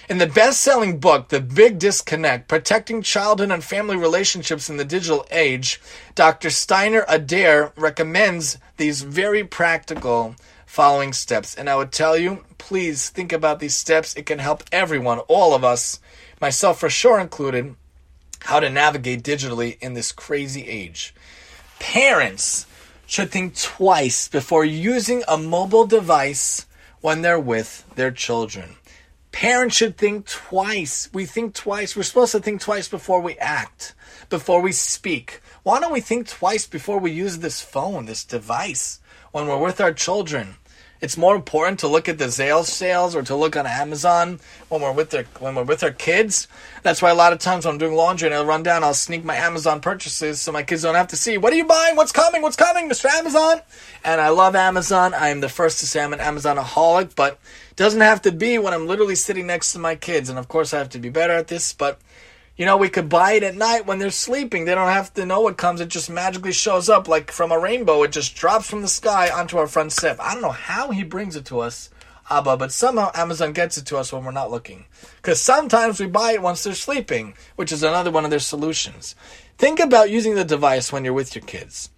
In the best selling book, The Big Disconnect Protecting Childhood and Family Relationships in the Digital Age, Dr. Steiner Adair recommends these very practical following steps. And I would tell you, please think about these steps. It can help everyone, all of us, myself for sure included, how to navigate digitally in this crazy age. Parents, should think twice before using a mobile device when they're with their children. Parents should think twice. We think twice. We're supposed to think twice before we act, before we speak. Why don't we think twice before we use this phone, this device, when we're with our children? It's more important to look at the Zales sales or to look on Amazon when we're with their when we're with our kids. That's why a lot of times when I'm doing laundry and I'll run down, I'll sneak my Amazon purchases so my kids don't have to see what are you buying, what's coming, what's coming, Mr. Amazon. And I love Amazon. I am the first to say I'm an Amazonaholic, but doesn't have to be when I'm literally sitting next to my kids. And of course, I have to be better at this, but you know, we could buy it at night when they're sleeping. They don't have to know what comes. It just magically shows up like from a rainbow. It just drops from the sky onto our front step. I don't know how he brings it to us, Abba, but somehow Amazon gets it to us when we're not looking. Because sometimes we buy it once they're sleeping, which is another one of their solutions. Think about using the device when you're with your kids.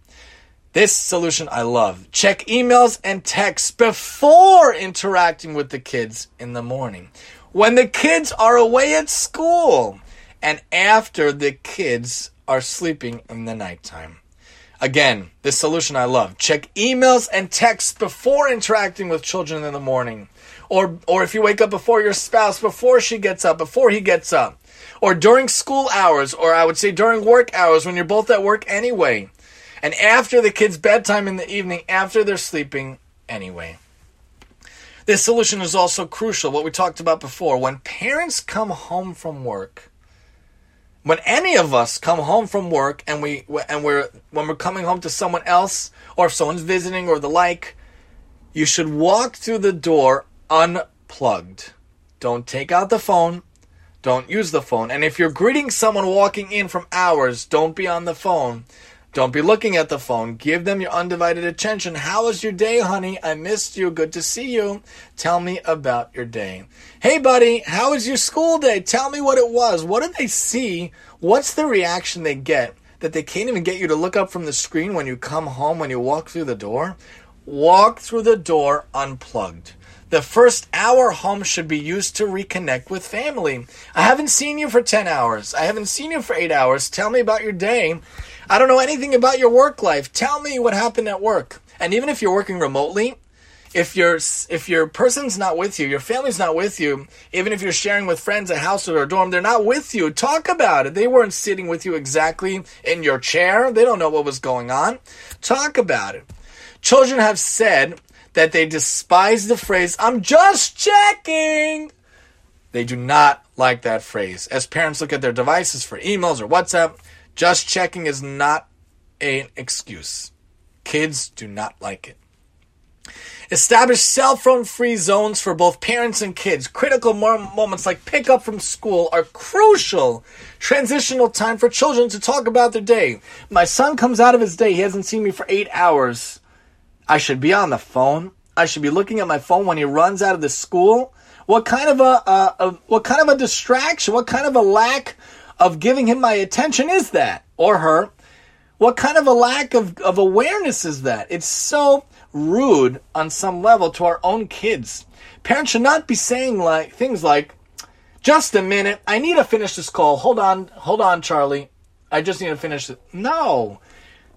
This solution I love. Check emails and texts before interacting with the kids in the morning. When the kids are away at school and after the kids are sleeping in the nighttime. Again, this solution I love. Check emails and texts before interacting with children in the morning. Or, or if you wake up before your spouse, before she gets up, before he gets up. Or during school hours, or I would say during work hours when you're both at work anyway. And after the kids' bedtime in the evening, after they're sleeping anyway. This solution is also crucial, what we talked about before. When parents come home from work, when any of us come home from work and we and we're when we're coming home to someone else or if someone's visiting or the like you should walk through the door unplugged. Don't take out the phone. Don't use the phone. And if you're greeting someone walking in from hours don't be on the phone don't be looking at the phone. Give them your undivided attention. How was your day, honey? I missed you. Good to see you. Tell me about your day. Hey, buddy, how was your school day? Tell me what it was. What did they see? What's the reaction they get that they can't even get you to look up from the screen when you come home, when you walk through the door? Walk through the door unplugged. The first hour home should be used to reconnect with family. I haven't seen you for 10 hours. I haven't seen you for 8 hours. Tell me about your day. I don't know anything about your work life. Tell me what happened at work. And even if you're working remotely, if your if your person's not with you, your family's not with you, even if you're sharing with friends a house or a dorm, they're not with you. Talk about it. They weren't sitting with you exactly in your chair. They don't know what was going on. Talk about it. Children have said that they despise the phrase "I'm just checking." They do not like that phrase. As parents look at their devices for emails or WhatsApp, just checking is not an excuse. Kids do not like it. Establish cell phone free zones for both parents and kids. Critical moments like pickup from school are crucial. Transitional time for children to talk about their day. My son comes out of his day. He hasn't seen me for eight hours. I should be on the phone. I should be looking at my phone when he runs out of the school. What kind of a, a, a what kind of a distraction? What kind of a lack of giving him my attention is that? Or her? What kind of a lack of, of awareness is that? It's so rude on some level to our own kids. Parents should not be saying like things like, just a minute, I need to finish this call. Hold on, hold on, Charlie. I just need to finish it. No.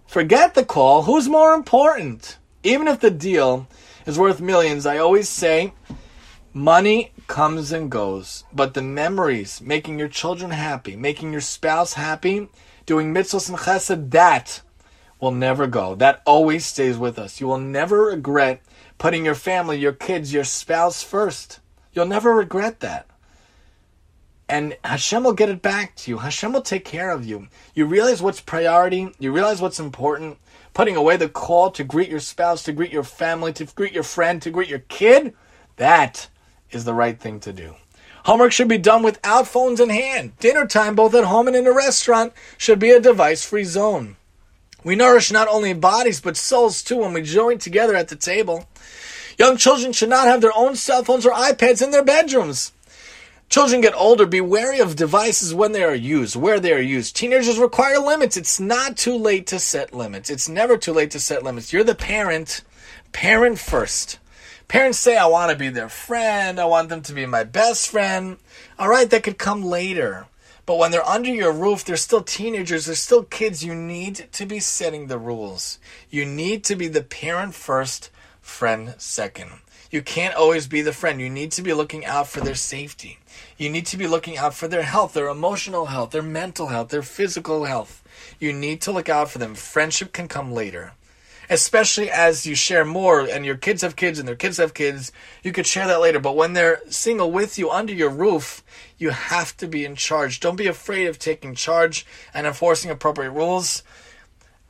Forget the call. Who's more important? Even if the deal is worth millions, I always say money comes and goes. But the memories, making your children happy, making your spouse happy, doing mitzvahs and chesed, that will never go. That always stays with us. You will never regret putting your family, your kids, your spouse first. You'll never regret that. And Hashem will get it back to you. Hashem will take care of you. You realize what's priority. You realize what's important. Putting away the call to greet your spouse, to greet your family, to greet your friend, to greet your kid. That is the right thing to do. Homework should be done without phones in hand. Dinner time, both at home and in a restaurant, should be a device free zone. We nourish not only bodies but souls too when we join together at the table. Young children should not have their own cell phones or iPads in their bedrooms. Children get older, be wary of devices when they are used, where they are used. Teenagers require limits. It's not too late to set limits. It's never too late to set limits. You're the parent. Parent first. Parents say, I want to be their friend. I want them to be my best friend. All right, that could come later. But when they're under your roof, they're still teenagers, they're still kids. You need to be setting the rules. You need to be the parent first, friend second. You can't always be the friend. You need to be looking out for their safety. You need to be looking out for their health, their emotional health, their mental health, their physical health. You need to look out for them. Friendship can come later. Especially as you share more and your kids have kids and their kids have kids, you could share that later. But when they're single with you under your roof, you have to be in charge. Don't be afraid of taking charge and enforcing appropriate rules.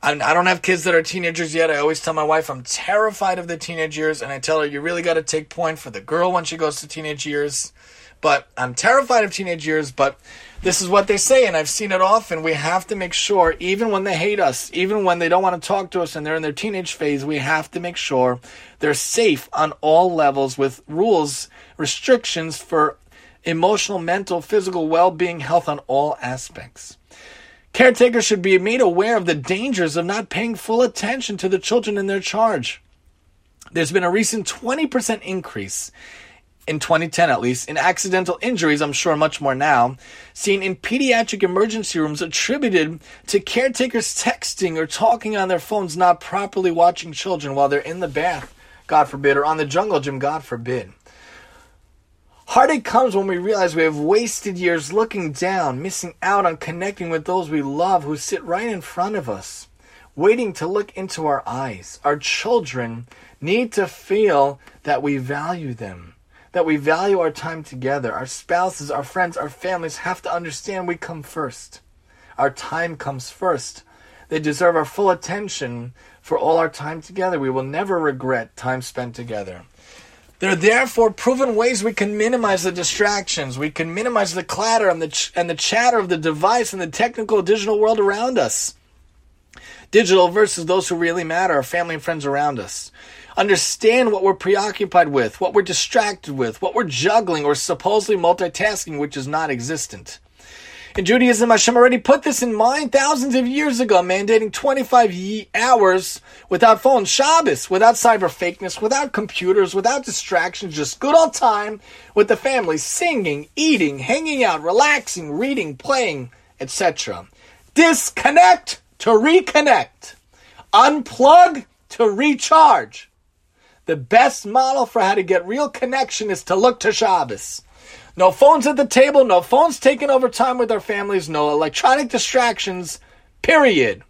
I don't have kids that are teenagers yet. I always tell my wife I'm terrified of the teenage years, and I tell her you really got to take point for the girl when she goes to teenage years. But I'm terrified of teenage years, but this is what they say, and I've seen it often. We have to make sure, even when they hate us, even when they don't want to talk to us and they're in their teenage phase, we have to make sure they're safe on all levels with rules, restrictions for emotional, mental, physical well being, health on all aspects. Caretakers should be made aware of the dangers of not paying full attention to the children in their charge. There's been a recent 20% increase in 2010 at least, in accidental injuries, I'm sure much more now, seen in pediatric emergency rooms attributed to caretakers texting or talking on their phones, not properly watching children while they're in the bath, God forbid, or on the jungle gym, God forbid. Heartache comes when we realize we have wasted years looking down, missing out on connecting with those we love who sit right in front of us, waiting to look into our eyes. Our children need to feel that we value them that we value our time together. Our spouses, our friends, our families have to understand we come first. Our time comes first. They deserve our full attention for all our time together. We will never regret time spent together. There are therefore proven ways we can minimize the distractions. We can minimize the clatter and the, ch- and the chatter of the device and the technical digital world around us. Digital versus those who really matter, our family and friends around us understand what we're preoccupied with, what we're distracted with, what we're juggling or supposedly multitasking, which is not existent. In Judaism, Hashem already put this in mind thousands of years ago, mandating 25 hours without phones, Shabbos, without cyber fakeness, without computers, without distractions, just good old time with the family, singing, eating, hanging out, relaxing, reading, playing, etc. Disconnect to reconnect. Unplug to recharge. The best model for how to get real connection is to look to Shabbos. No phones at the table, no phones taking over time with our families, no electronic distractions, period.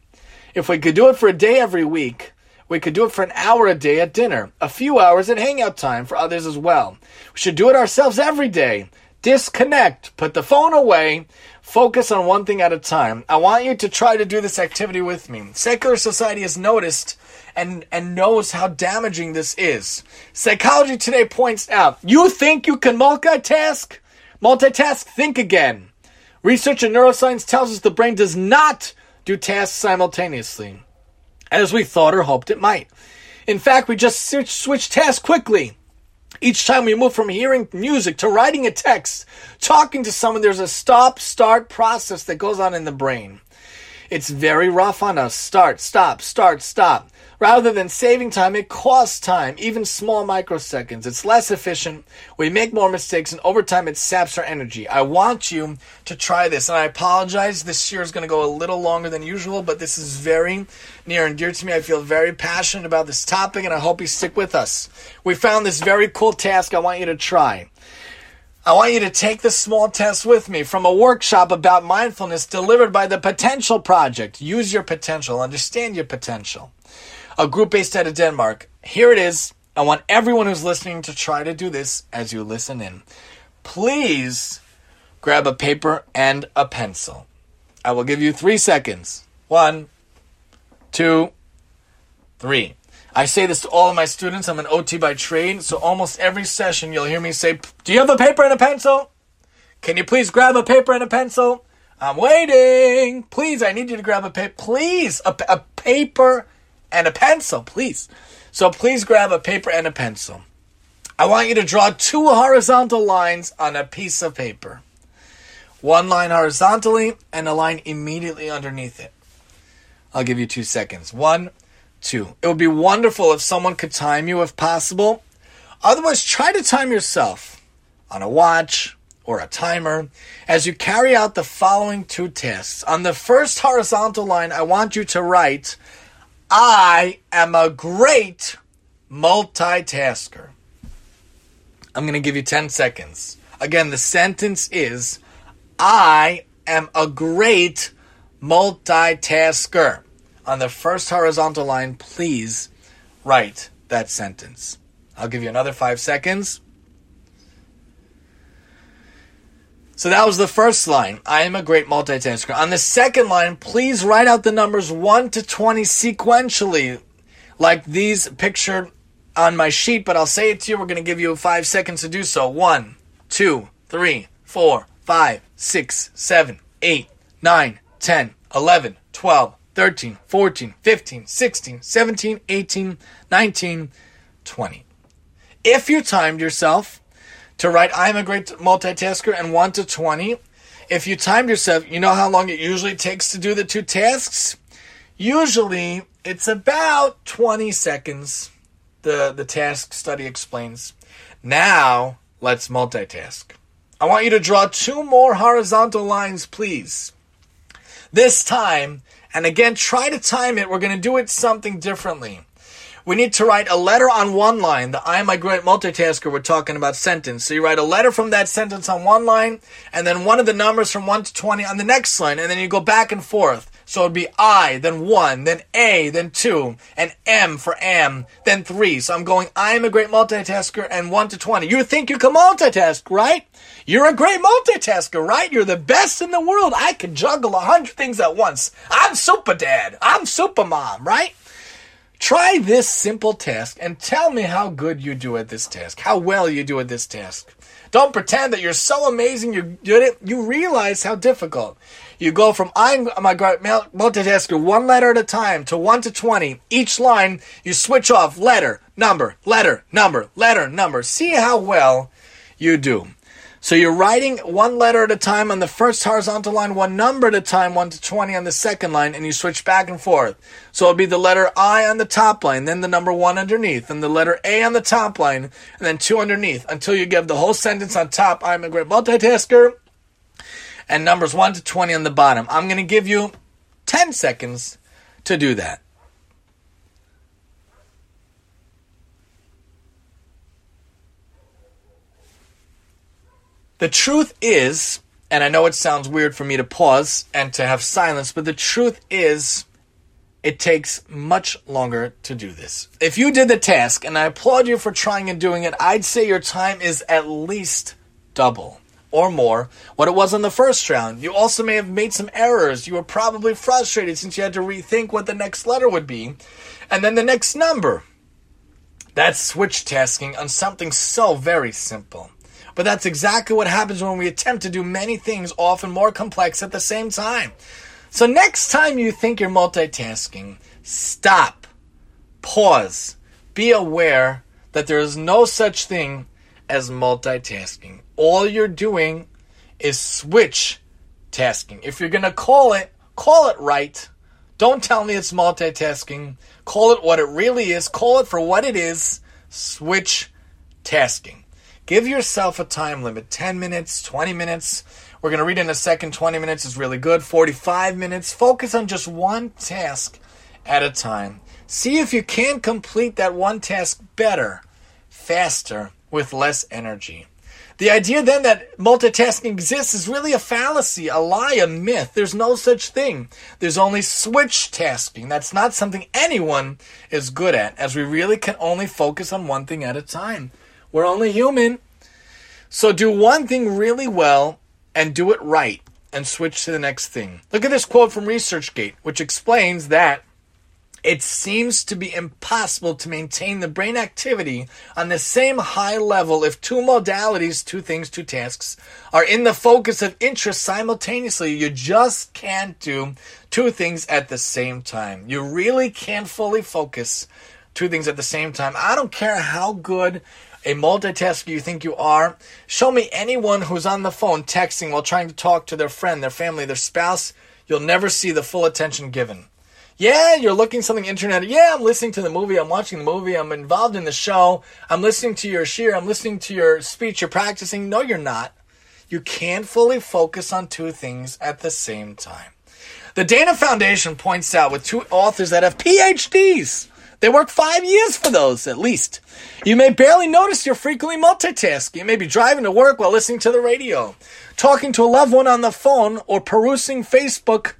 If we could do it for a day every week, we could do it for an hour a day at dinner, a few hours at hangout time for others as well. We should do it ourselves every day. Disconnect, put the phone away, focus on one thing at a time. I want you to try to do this activity with me. Secular society has noticed and, and knows how damaging this is. Psychology Today points out you think you can multitask? Multitask, think again. Research in neuroscience tells us the brain does not do tasks simultaneously, as we thought or hoped it might. In fact, we just switch, switch tasks quickly. Each time we move from hearing music to writing a text, talking to someone, there's a stop start process that goes on in the brain. It's very rough on us. Start, stop, start, stop. Rather than saving time, it costs time, even small microseconds. It's less efficient. We make more mistakes, and over time, it saps our energy. I want you to try this, and I apologize. This year is going to go a little longer than usual, but this is very near and dear to me. I feel very passionate about this topic, and I hope you stick with us. We found this very cool task I want you to try. I want you to take this small test with me from a workshop about mindfulness delivered by the Potential Project. Use your potential, understand your potential a group based out of Denmark. Here it is. I want everyone who's listening to try to do this as you listen in. Please grab a paper and a pencil. I will give you three seconds. One, two, three. I say this to all of my students. I'm an OT by trade, so almost every session you'll hear me say, Do you have a paper and a pencil? Can you please grab a paper and a pencil? I'm waiting. Please, I need you to grab a paper. Please, a, a paper and a pencil, please. So please grab a paper and a pencil. I want you to draw two horizontal lines on a piece of paper. One line horizontally and a line immediately underneath it. I'll give you two seconds. One, two. It would be wonderful if someone could time you if possible. Otherwise, try to time yourself on a watch or a timer as you carry out the following two tasks. On the first horizontal line, I want you to write I am a great multitasker. I'm going to give you 10 seconds. Again, the sentence is I am a great multitasker. On the first horizontal line, please write that sentence. I'll give you another five seconds. So that was the first line. I am a great multitasker. On the second line, please write out the numbers 1 to 20 sequentially, like these pictured on my sheet, but I'll say it to you. We're going to give you five seconds to do so. 1, 2, 3, 4, 5, 6, 7, 8, 9, 10, 11, 12, 13, 14, 15, 16, 17, 18, 19, 20. If you timed yourself, to write I'm a great multitasker and 1 to 20. If you timed yourself, you know how long it usually takes to do the two tasks? Usually it's about 20 seconds, the, the task study explains. Now let's multitask. I want you to draw two more horizontal lines, please. This time, and again, try to time it. We're going to do it something differently we need to write a letter on one line. The I am a great multitasker we're talking about sentence. So you write a letter from that sentence on one line, and then one of the numbers from 1 to 20 on the next line, and then you go back and forth. So it'd be I, then 1, then A, then 2, and M for am, then 3. So I'm going, I am a great multitasker, and 1 to 20. You think you can multitask, right? You're a great multitasker, right? You're the best in the world. I can juggle a hundred things at once. I'm super dad. I'm super mom, right? Try this simple task and tell me how good you do at this task, how well you do at this task. Don't pretend that you're so amazing you did it. You realize how difficult. You go from I'm my multitasker one letter at a time to 1 to 20. Each line you switch off letter, number, letter, number, letter, number. See how well you do. So you're writing one letter at a time on the first horizontal line, one number at a time, 1 to 20 on the second line, and you switch back and forth. So it'll be the letter I on the top line, then the number 1 underneath, and the letter A on the top line, and then 2 underneath, until you give the whole sentence on top, I'm a great multitasker, and numbers 1 to 20 on the bottom. I'm going to give you 10 seconds to do that. The truth is, and I know it sounds weird for me to pause and to have silence, but the truth is, it takes much longer to do this. If you did the task, and I applaud you for trying and doing it, I'd say your time is at least double or more what it was on the first round. You also may have made some errors. You were probably frustrated since you had to rethink what the next letter would be, and then the next number. That's switch tasking on something so very simple. But that's exactly what happens when we attempt to do many things, often more complex at the same time. So next time you think you're multitasking, stop, pause, be aware that there is no such thing as multitasking. All you're doing is switch tasking. If you're going to call it, Call it right. Don't tell me it's multitasking. Call it what it really is. Call it for what it is. Switch tasking. Give yourself a time limit 10 minutes, 20 minutes. We're going to read in a second. 20 minutes is really good. 45 minutes. Focus on just one task at a time. See if you can complete that one task better, faster, with less energy. The idea then that multitasking exists is really a fallacy, a lie, a myth. There's no such thing. There's only switch tasking. That's not something anyone is good at, as we really can only focus on one thing at a time. We're only human. So do one thing really well and do it right and switch to the next thing. Look at this quote from ResearchGate, which explains that it seems to be impossible to maintain the brain activity on the same high level if two modalities, two things, two tasks, are in the focus of interest simultaneously. You just can't do two things at the same time. You really can't fully focus two things at the same time. I don't care how good a multitasker you think you are. Show me anyone who's on the phone texting while trying to talk to their friend, their family, their spouse. You'll never see the full attention given. Yeah, you're looking something internet. Yeah, I'm listening to the movie. I'm watching the movie. I'm involved in the show. I'm listening to your shiur. I'm listening to your speech. You're practicing. No, you're not. You can't fully focus on two things at the same time. The Dana Foundation points out with two authors that have PhDs. They work five years for those, at least. You may barely notice you're frequently multitasking. You may be driving to work while listening to the radio, talking to a loved one on the phone, or perusing Facebook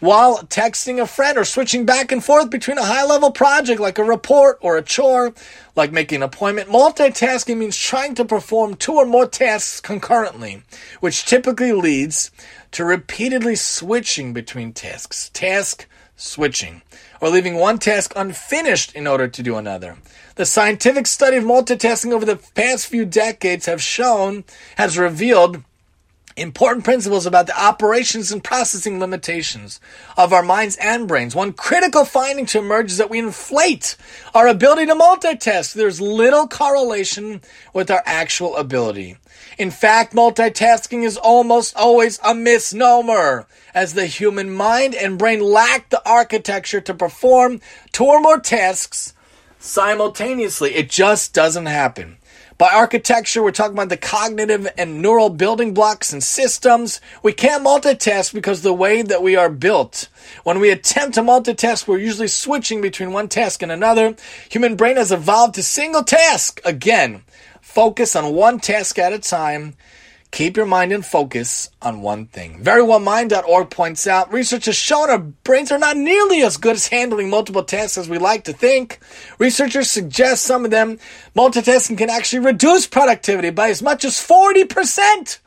while texting a friend or switching back and forth between a high level project like a report or a chore, like making an appointment. Multitasking means trying to perform two or more tasks concurrently, which typically leads to repeatedly switching between tasks. Task switching, or leaving one task unfinished in order to do another. The scientific study of multitasking over the past few decades have shown, has revealed important principles about the operations and processing limitations of our minds and brains. One critical finding to emerge is that we inflate our ability to multitask. There's little correlation with our actual ability. In fact, multitasking is almost always a misnomer, as the human mind and brain lack the architecture to perform two or more tasks simultaneously. It just doesn't happen. By architecture, we're talking about the cognitive and neural building blocks and systems. We can't multitask because the way that we are built. When we attempt to multitask, we're usually switching between one task and another. Human brain has evolved to single task. Again, focus on one task at a time Keep your mind in focus on one thing. VeryWellMind.org points out research has shown our brains are not nearly as good as handling multiple tasks as we like to think. Researchers suggest some of them multitasking can actually reduce productivity by as much as 40%.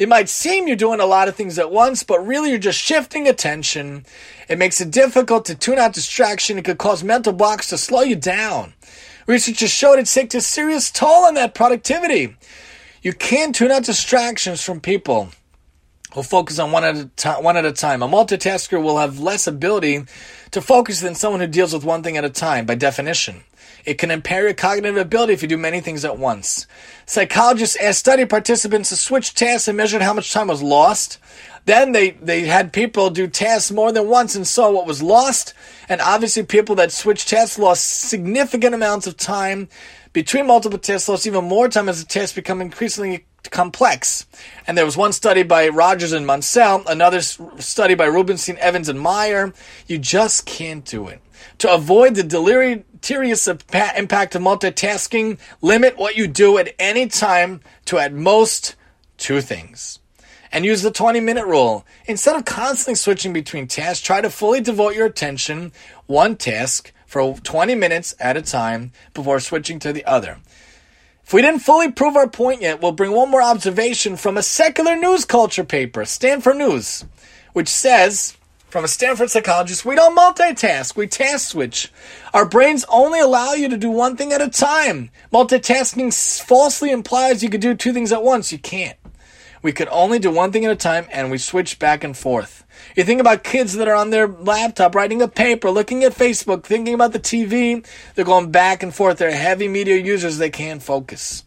It might seem you're doing a lot of things at once, but really you're just shifting attention. It makes it difficult to tune out distraction. It could cause mental blocks to slow you down. Researchers showed it takes a serious toll on that productivity. You can tune out distractions from people who focus on one at a time. One at a time. A multitasker will have less ability to focus than someone who deals with one thing at a time. By definition, it can impair your cognitive ability if you do many things at once. Psychologists asked study participants to switch tasks and measured how much time was lost. Then they, they had people do tasks more than once and saw what was lost. And obviously, people that switched tasks lost significant amounts of time between multiple tests lost even more time as the tests become increasingly complex. And there was one study by Rogers and Monsell, another study by Rubinstein, Evans, and Meyer. You just can't do it. To avoid the deleterious impact of multitasking, limit what you do at any time to at most two things. And use the 20 minute rule. Instead of constantly switching between tasks, try to fully devote your attention one task for 20 minutes at a time before switching to the other. If we didn't fully prove our point yet, we'll bring one more observation from a secular news culture paper, Stanford News, which says, from a Stanford psychologist, we don't multitask, we task switch. Our brains only allow you to do one thing at a time. Multitasking falsely implies you could do two things at once. You can't. We could only do one thing at a time and we switched back and forth. You think about kids that are on their laptop writing a paper, looking at Facebook, thinking about the TV. They're going back and forth. They're heavy media users. They can't focus.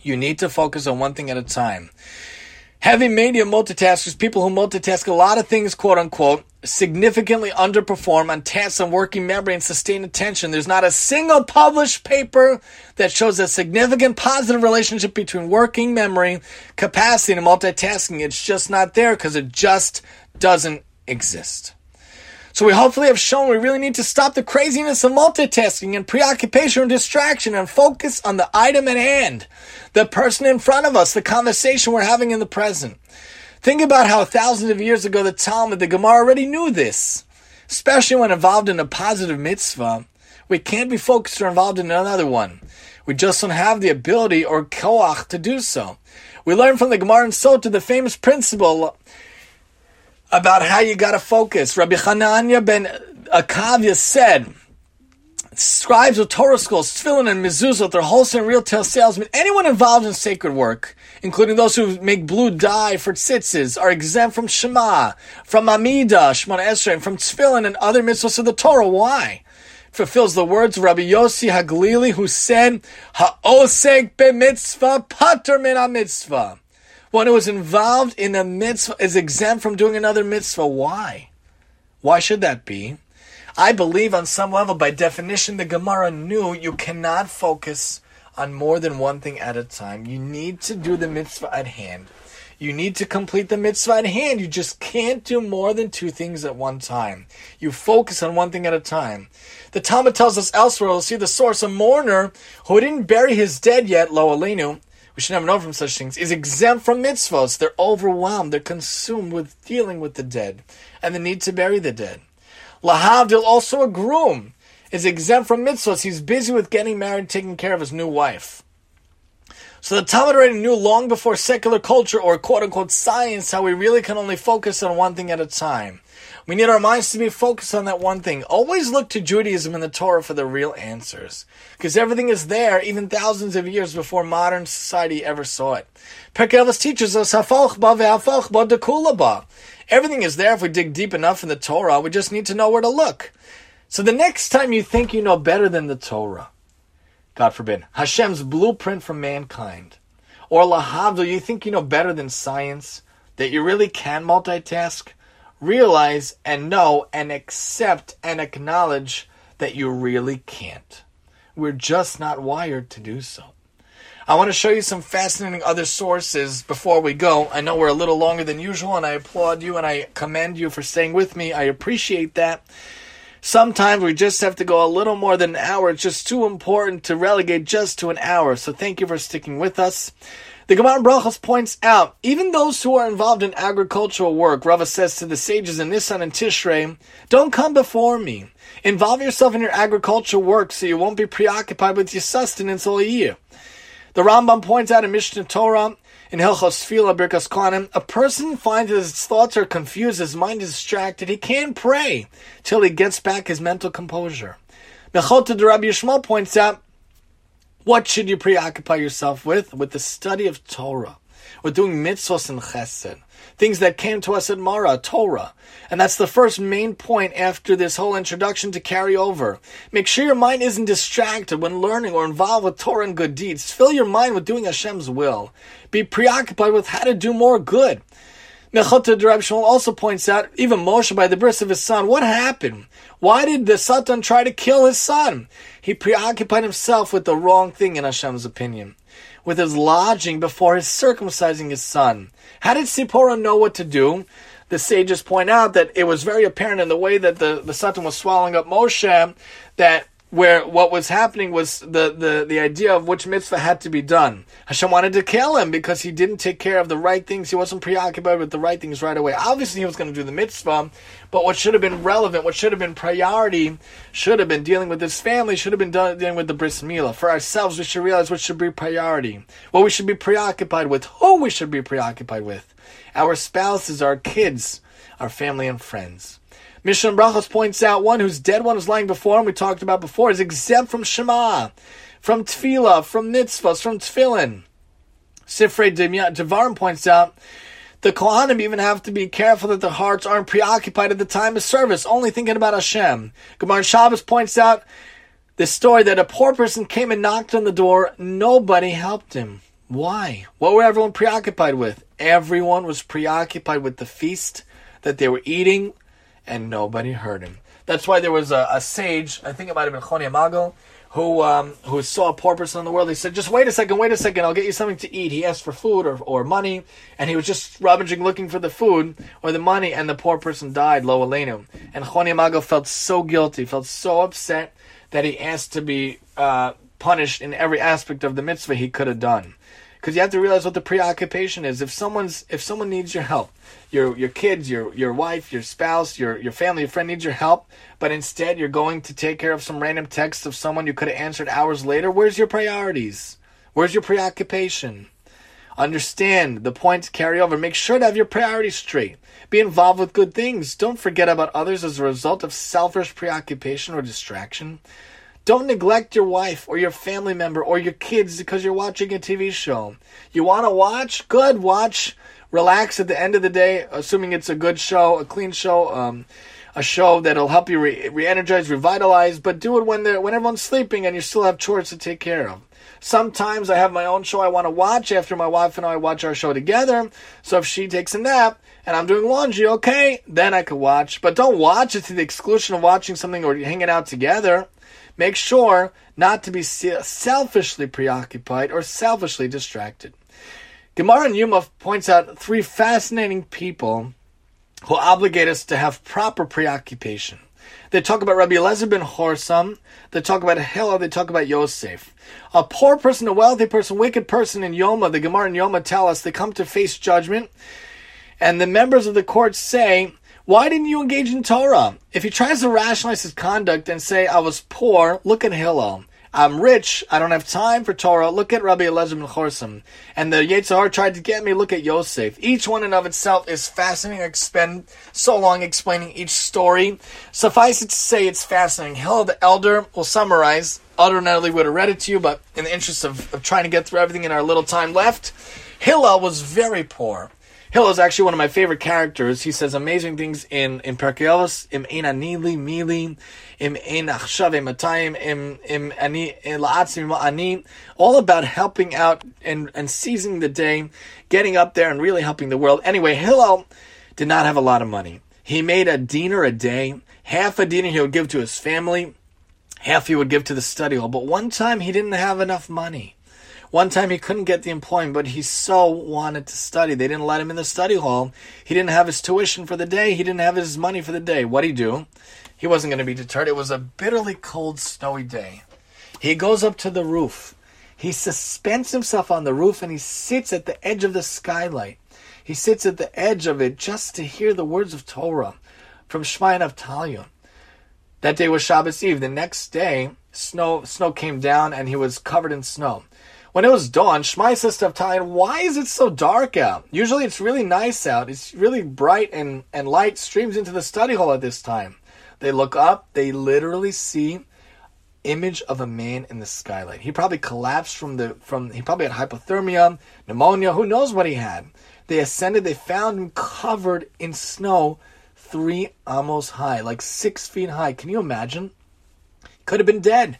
You need to focus on one thing at a time. Heavy media multitaskers, people who multitask a lot of things, quote unquote, significantly underperform on tasks on working memory and sustained attention. There's not a single published paper that shows a significant positive relationship between working memory capacity and multitasking. It's just not there because it just doesn't exist. So we hopefully have shown we really need to stop the craziness of multitasking and preoccupation and distraction and focus on the item at hand, the person in front of us, the conversation we're having in the present. Think about how thousands of years ago the Talmud, the Gemara already knew this. Especially when involved in a positive mitzvah, we can't be focused or involved in another one. We just don't have the ability or koach to do so. We learn from the Gemara and Sota the famous principle about how you got to focus. Rabbi Hanania ben Akavia said, scribes of Torah schools, tefillin and mezuzot, they're wholesale and retail salesmen, anyone involved in sacred work, including those who make blue dye for tzitzis, are exempt from Shema, from Amida, Shemona Esrei, and from tefillin and other mitzvahs of the Torah. Why? Fulfills the words of Rabbi Yossi Haglili, who said, "Ha'osek mitzvah pater min mitzvah." One who is involved in a mitzvah is exempt from doing another mitzvah. Why? Why should that be? I believe on some level, by definition, the Gemara knew you cannot focus on more than one thing at a time. You need to do the mitzvah at hand. You need to complete the mitzvah at hand. You just can't do more than two things at one time. You focus on one thing at a time. The Talmud tells us elsewhere, we'll see the source, a mourner who didn't bury his dead yet, lo alenu, we should never know from such things, is exempt from mitzvahs. They're overwhelmed, they're consumed with dealing with the dead and the need to bury the dead. Lahavdil, also a groom, is exempt from mitzvahs. He's busy with getting married, taking care of his new wife. So the Talmud already knew long before secular culture or quote unquote science how we really can only focus on one thing at a time. We need our minds to be focused on that one thing. Always look to Judaism and the Torah for the real answers. Because everything is there even thousands of years before modern society ever saw it. Perkelis teaches us Everything is there if we dig deep enough in the Torah. We just need to know where to look. So the next time you think you know better than the Torah, God forbid, Hashem's blueprint for mankind, or Lahavdil, you think you know better than science, that you really can multitask, realize and know and accept and acknowledge that you really can't. We're just not wired to do so. I want to show you some fascinating other sources before we go. I know we're a little longer than usual, and I applaud you and I commend you for staying with me. I appreciate that. Sometimes we just have to go a little more than an hour. It's just too important to relegate just to an hour. So thank you for sticking with us. The Gemara Brachos points out, even those who are involved in agricultural work, Rava says to the sages in Nisan and Tishrei, don't come before me. Involve yourself in your agricultural work so you won't be preoccupied with your sustenance all year. The Rambam points out in Mishnah Torah, in Hilchos Tefillah Birkas Kohanim, a person finds his thoughts are confused, his mind is distracted, he can't pray till he gets back his mental composure. Mechilta de Rabbi Yishmael points out, what should you preoccupy yourself with? With the study of Torah. With doing mitzvahs and chesed. Things that came to us at Mara, Torah. And that's the first main point after this whole introduction to carry over. Make sure your mind isn't distracted when learning or involved with Torah and good deeds. Fill your mind with doing Hashem's will. Be preoccupied with how to do more good. Mechilta Rab Shmuel also points out, even Moshe by the birth of his son, what happened? Why did the Satan try to kill his son? He preoccupied himself with the wrong thing in Hashem's opinion, with his lodging before his circumcising his son. How did Sipporah know what to do? The sages point out that it was very apparent in the way that the, the Satan was swallowing up Moshe that where what was happening was the, the, the idea of which mitzvah had to be done. Hashem wanted to kill him because he didn't take care of the right things. He wasn't preoccupied with the right things right away. Obviously, he was going to do the mitzvah, but what should have been relevant, what should have been priority, should have been dealing with his family, should have been done, dealing with the bris milah. For ourselves, we should realize what should be priority, what we should be preoccupied with, who we should be preoccupied with. Our spouses, our kids, our family and friends. Mishnah Brachos points out one whose dead one is lying before him, we talked about before, is exempt from Shema, from Tefillah, from mitzvahs, from Tefillin. Sifrei Devarim points out the Kohanim even have to be careful that their hearts aren't preoccupied at the time of service, only thinking about Hashem. Gemara Shabbos points out the story that a poor person came and knocked on the door, nobody helped him. Why? What were everyone preoccupied with? Everyone was preoccupied with the feast that they were eating, and nobody heard him. That's why there was a, a sage, I think it might have been Choni Amago, who um, who saw a poor person in the world. He said, "Just wait a second, wait a second. I'll get you something to eat." He asked for food or, or money, and he was just rummaging, looking for the food or the money, and the poor person died. Lo alenu. And Choni Amago felt so guilty, felt so upset that he asked to be uh, punished in every aspect of the mitzvah he could have done. Because you have to realize what the preoccupation is. If someone's if someone needs your help, your your kids, your your wife, your spouse, your your family, your friend needs your help, but instead you're going to take care of some random text of someone you could have answered hours later, where's your priorities? Where's your preoccupation? Understand the points carry over. Make sure to have your priorities straight. Be involved with good things. Don't forget about others as a result of selfish preoccupation or distraction. Don't neglect your wife or your family member or your kids because you're watching a TV show. You want to watch? Good, watch. Relax at the end of the day, assuming it's a good show, a clean show, um, a show that'll help you re energize, revitalize, but do it when, they're, when everyone's sleeping and you still have chores to take care of. Sometimes I have my own show I want to watch after my wife and I watch our show together. So if she takes a nap and I'm doing laundry, okay, then I could watch. But don't watch it to the exclusion of watching something or hanging out together. Make sure not to be selfishly preoccupied or selfishly distracted. Gemara Yoma points out three fascinating people who obligate us to have proper preoccupation. They talk about Rabbi Eliezer ben Horsam. They talk about Hillel. They talk about Yosef. A poor person, a wealthy person, wicked person in Yoma, the Gemara and Yoma tell us they come to face judgment. And the members of the court say, why didn't you engage in Torah? If he tries to rationalize his conduct and say, I was poor, look at Hillel. I'm rich, I don't have time for Torah, look at Rabbi Eliezer ben Chorsim. And the Yetzer Hara tried to get me, look at Yosef. Each one in of itself is fascinating. I spend so long explaining each story. Suffice it to say, it's fascinating. Hillel the Elder will summarize. Ordinarily would have read it to you, but in the interest of, of trying to get through everything in our little time left, Hillel was very poor. Hill is actually one of my favorite characters. He says amazing things in in Pirkei Avos, im ein anili mili, im ein achshav matayim, im im ani la'atzim ani, all about helping out and and seizing the day, getting up there and really helping the world. Anyway, Hillel did not have a lot of money. He made a dinar a day. Half a dinar he would give to his family, half he would give to the study hall. But one time he didn't have enough money. One time he couldn't get the employment, but he so wanted to study. They didn't let him in the study hall. He didn't have his tuition for the day. He didn't have his money for the day. What'd he do? He wasn't going to be deterred. It was a bitterly cold, snowy day. He goes up to the roof. He suspends himself on the roof and he sits at the edge of the skylight. He sits at the edge of it just to hear the words of Torah from Shmaya Avtalion. That day was Shabbos Eve. The next day, snow snow came down and he was covered in snow. When it was dawn, Shmai says to Avtalion, Why is it so dark out? Usually it's really nice out. It's really bright and, and light streams into the study hall at this time. They look up, they literally see image of a man in the skylight. He probably collapsed from the from he probably had hypothermia, pneumonia, who knows what he had. They ascended, they found him covered in snow three amos high, like six feet high. Can you imagine? Could have been dead.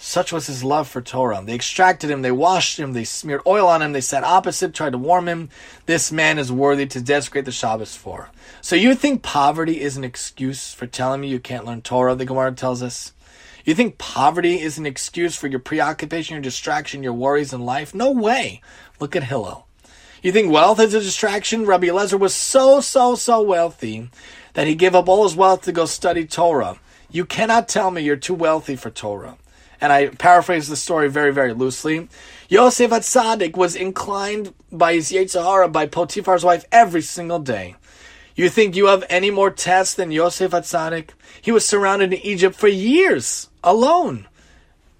Such was his love for Torah. They extracted him, they washed him, they smeared oil on him, they sat opposite, tried to warm him. This man is worthy to desecrate the Shabbos for. So you think poverty is an excuse for telling me you can't learn Torah, the Gemara tells us? You think poverty is an excuse for your preoccupation, your distraction, your worries in life? No way. Look at Hillel. You think wealth is a distraction? Rabbi Eliezer was so, so, so wealthy that he gave up all his wealth to go study Torah. You cannot tell me you're too wealthy for Torah and I paraphrase the story very, very loosely. Yosef HaTzadik was inclined by his Yetzer by Potiphar's wife, every single day. You think you have any more tests than Yosef HaTzadik? He was surrounded in Egypt for years, alone,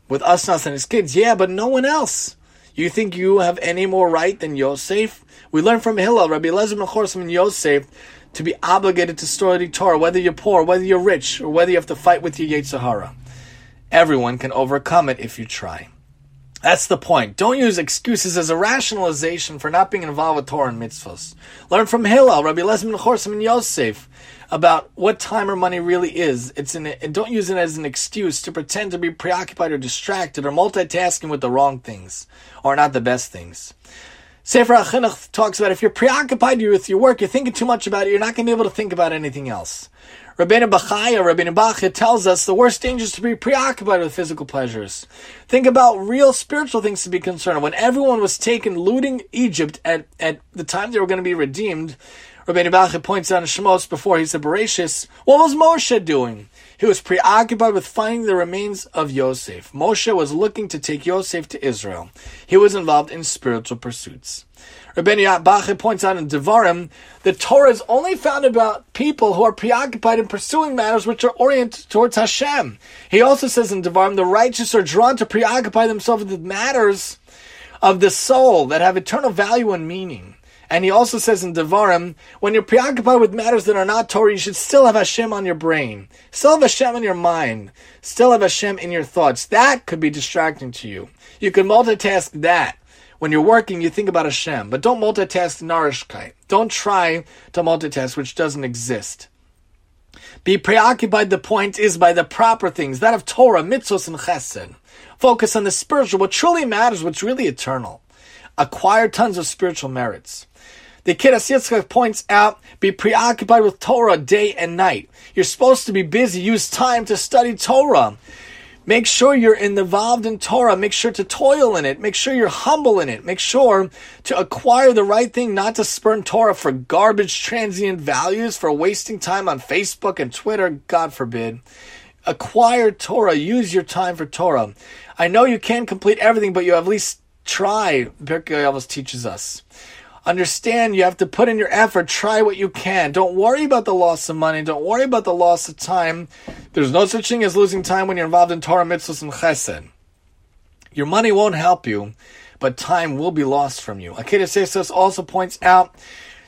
with Asnas and his kids. Yeah, but no one else. You think you have any more right than Yosef? We learn from Hillel, Rabbi Eliezer Mechorsim and Yosef, to be obligated to study Torah, whether you're poor, whether you're rich, or whether you have to fight with your Yetzer Hara. Everyone can overcome it if you try. That's the point. Don't use excuses as a rationalization for not being involved with Torah and mitzvahs. Learn from Hillel, Rabbi Lesman Chorsim, and Yosef. about what time or money really is. It's an, and don't use it as an excuse to pretend to be preoccupied or distracted or multitasking with the wrong things or not the best things. Sefer HaChinuch talks about if you're preoccupied with your work, you're thinking too much about it, you're not going to be able to think about anything else. Rabbeinu Bachaya, Rabbeinu Bachya tells us the worst danger is to be preoccupied with physical pleasures. Think about real spiritual things to be concerned. When everyone was taken looting Egypt at, at the time they were going to be redeemed, Rabbeinu Bachya points out in Shemos before he said Bereshis, what was Moshe doing? He was preoccupied with finding the remains of Yosef. Moshe was looking to take Yosef to Israel. He was involved in spiritual pursuits. Rabbeinu Bachya points out in Devarim, the Torah is only found about people who are preoccupied in pursuing matters which are oriented towards Hashem. He also says in Devarim, the righteous are drawn to preoccupy themselves with matters of the soul that have eternal value and meaning. And he also says in Devarim, when you're preoccupied with matters that are not Torah, you should still have Hashem on your brain, still have Hashem in your mind, still have Hashem in your thoughts. That could be distracting to you. You can multitask that. When you're working, you think about Hashem, but don't multitask narishkeit. Don't try to multitask which doesn't exist. Be preoccupied, the point is, by the proper things, that of Torah, mitzvos, and chesed. Focus on the spiritual, what truly matters, what's really eternal. Acquire tons of spiritual merits. The Kiddush Yitzchak points out, be preoccupied with Torah day and night. You're supposed to be busy. Use time to study Torah. Make sure you're involved in Torah. Make sure to toil in it. Make sure you're humble in it. Make sure to acquire the right thing, not to spurn Torah for garbage, transient values, for wasting time on Facebook and Twitter. God forbid. Acquire Torah. Use your time for Torah. I know you can't complete everything, but you at least try. Pirkei Avos teaches us. Understand you have to put in your effort, try what you can. Don't worry about the loss of money, don't worry about the loss of time. There's no such thing as losing time when you're involved in Torah, mitzvahs, and chesed. Your money won't help you, but time will be lost from you. Akedah Sesos also points out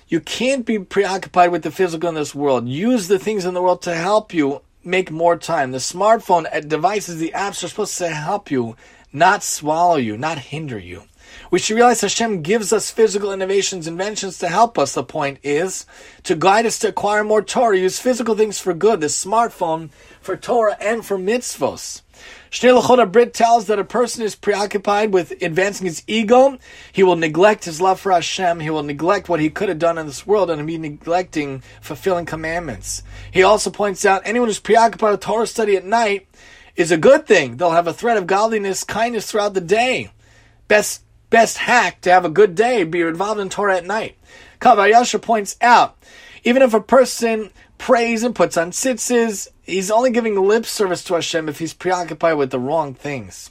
you can't be preoccupied with the physical in this world. Use the things in the world to help you make more time. The smartphone uh, devices, the apps are supposed to help you, not swallow you, not hinder you. We should realize Hashem gives us physical innovations, inventions to help us. The point is to guide us to acquire more Torah, use physical things for good, the smartphone for Torah and for mitzvos. Shnei Luchot Brit tells that a person is preoccupied with advancing his ego. He will neglect his love for Hashem. He will neglect what he could have done in this world and be neglecting fulfilling commandments. He also points out anyone who's preoccupied with Torah study at night is a good thing. They'll have a thread of godliness, kindness throughout the day. Best best hack to have a good day, be involved in Torah at night. Kav HaYashar points out, even if a person prays and puts on tzitzis, he's only giving lip service to Hashem if he's preoccupied with the wrong things.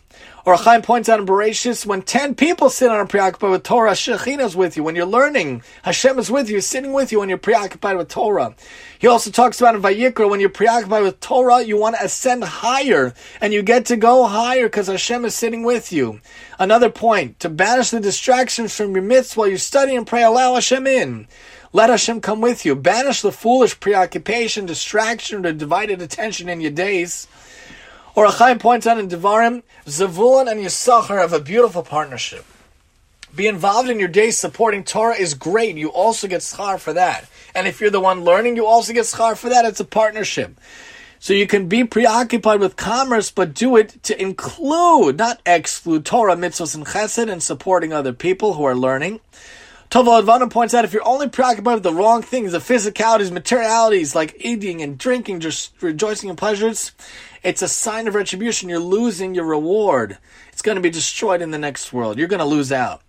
Or Chaim points out in Bereshis, when ten people sit on a preoccupied with Torah, Shekhinah is with you. When you're learning, Hashem is with you, sitting with you when you're preoccupied with Torah. He also talks about in Vayikra, when you're preoccupied with Torah, you want to ascend higher, and you get to go higher because Hashem is sitting with you. Another point, to banish the distractions from your midst while you study and pray, allow Hashem in. Let Hashem come with you. Banish the foolish preoccupation, distraction, or divided attention in your days. Or points out in Devarim, Zavulun and Yisachar have a beautiful partnership. Be involved in your day supporting Torah is great. You also get schar for that. And if you're the one learning, you also get schar for that. It's a partnership. So you can be preoccupied with commerce, but do it to include, not exclude Torah, mitzvahs, and chesed, and supporting other people who are learning. Toval Advanim points out if you're only preoccupied with the wrong things, the physicalities, materialities like eating and drinking, just rejoicing in pleasures, it's a sign of retribution. You're losing your reward. It's going to be destroyed in the next world. You're going to lose out.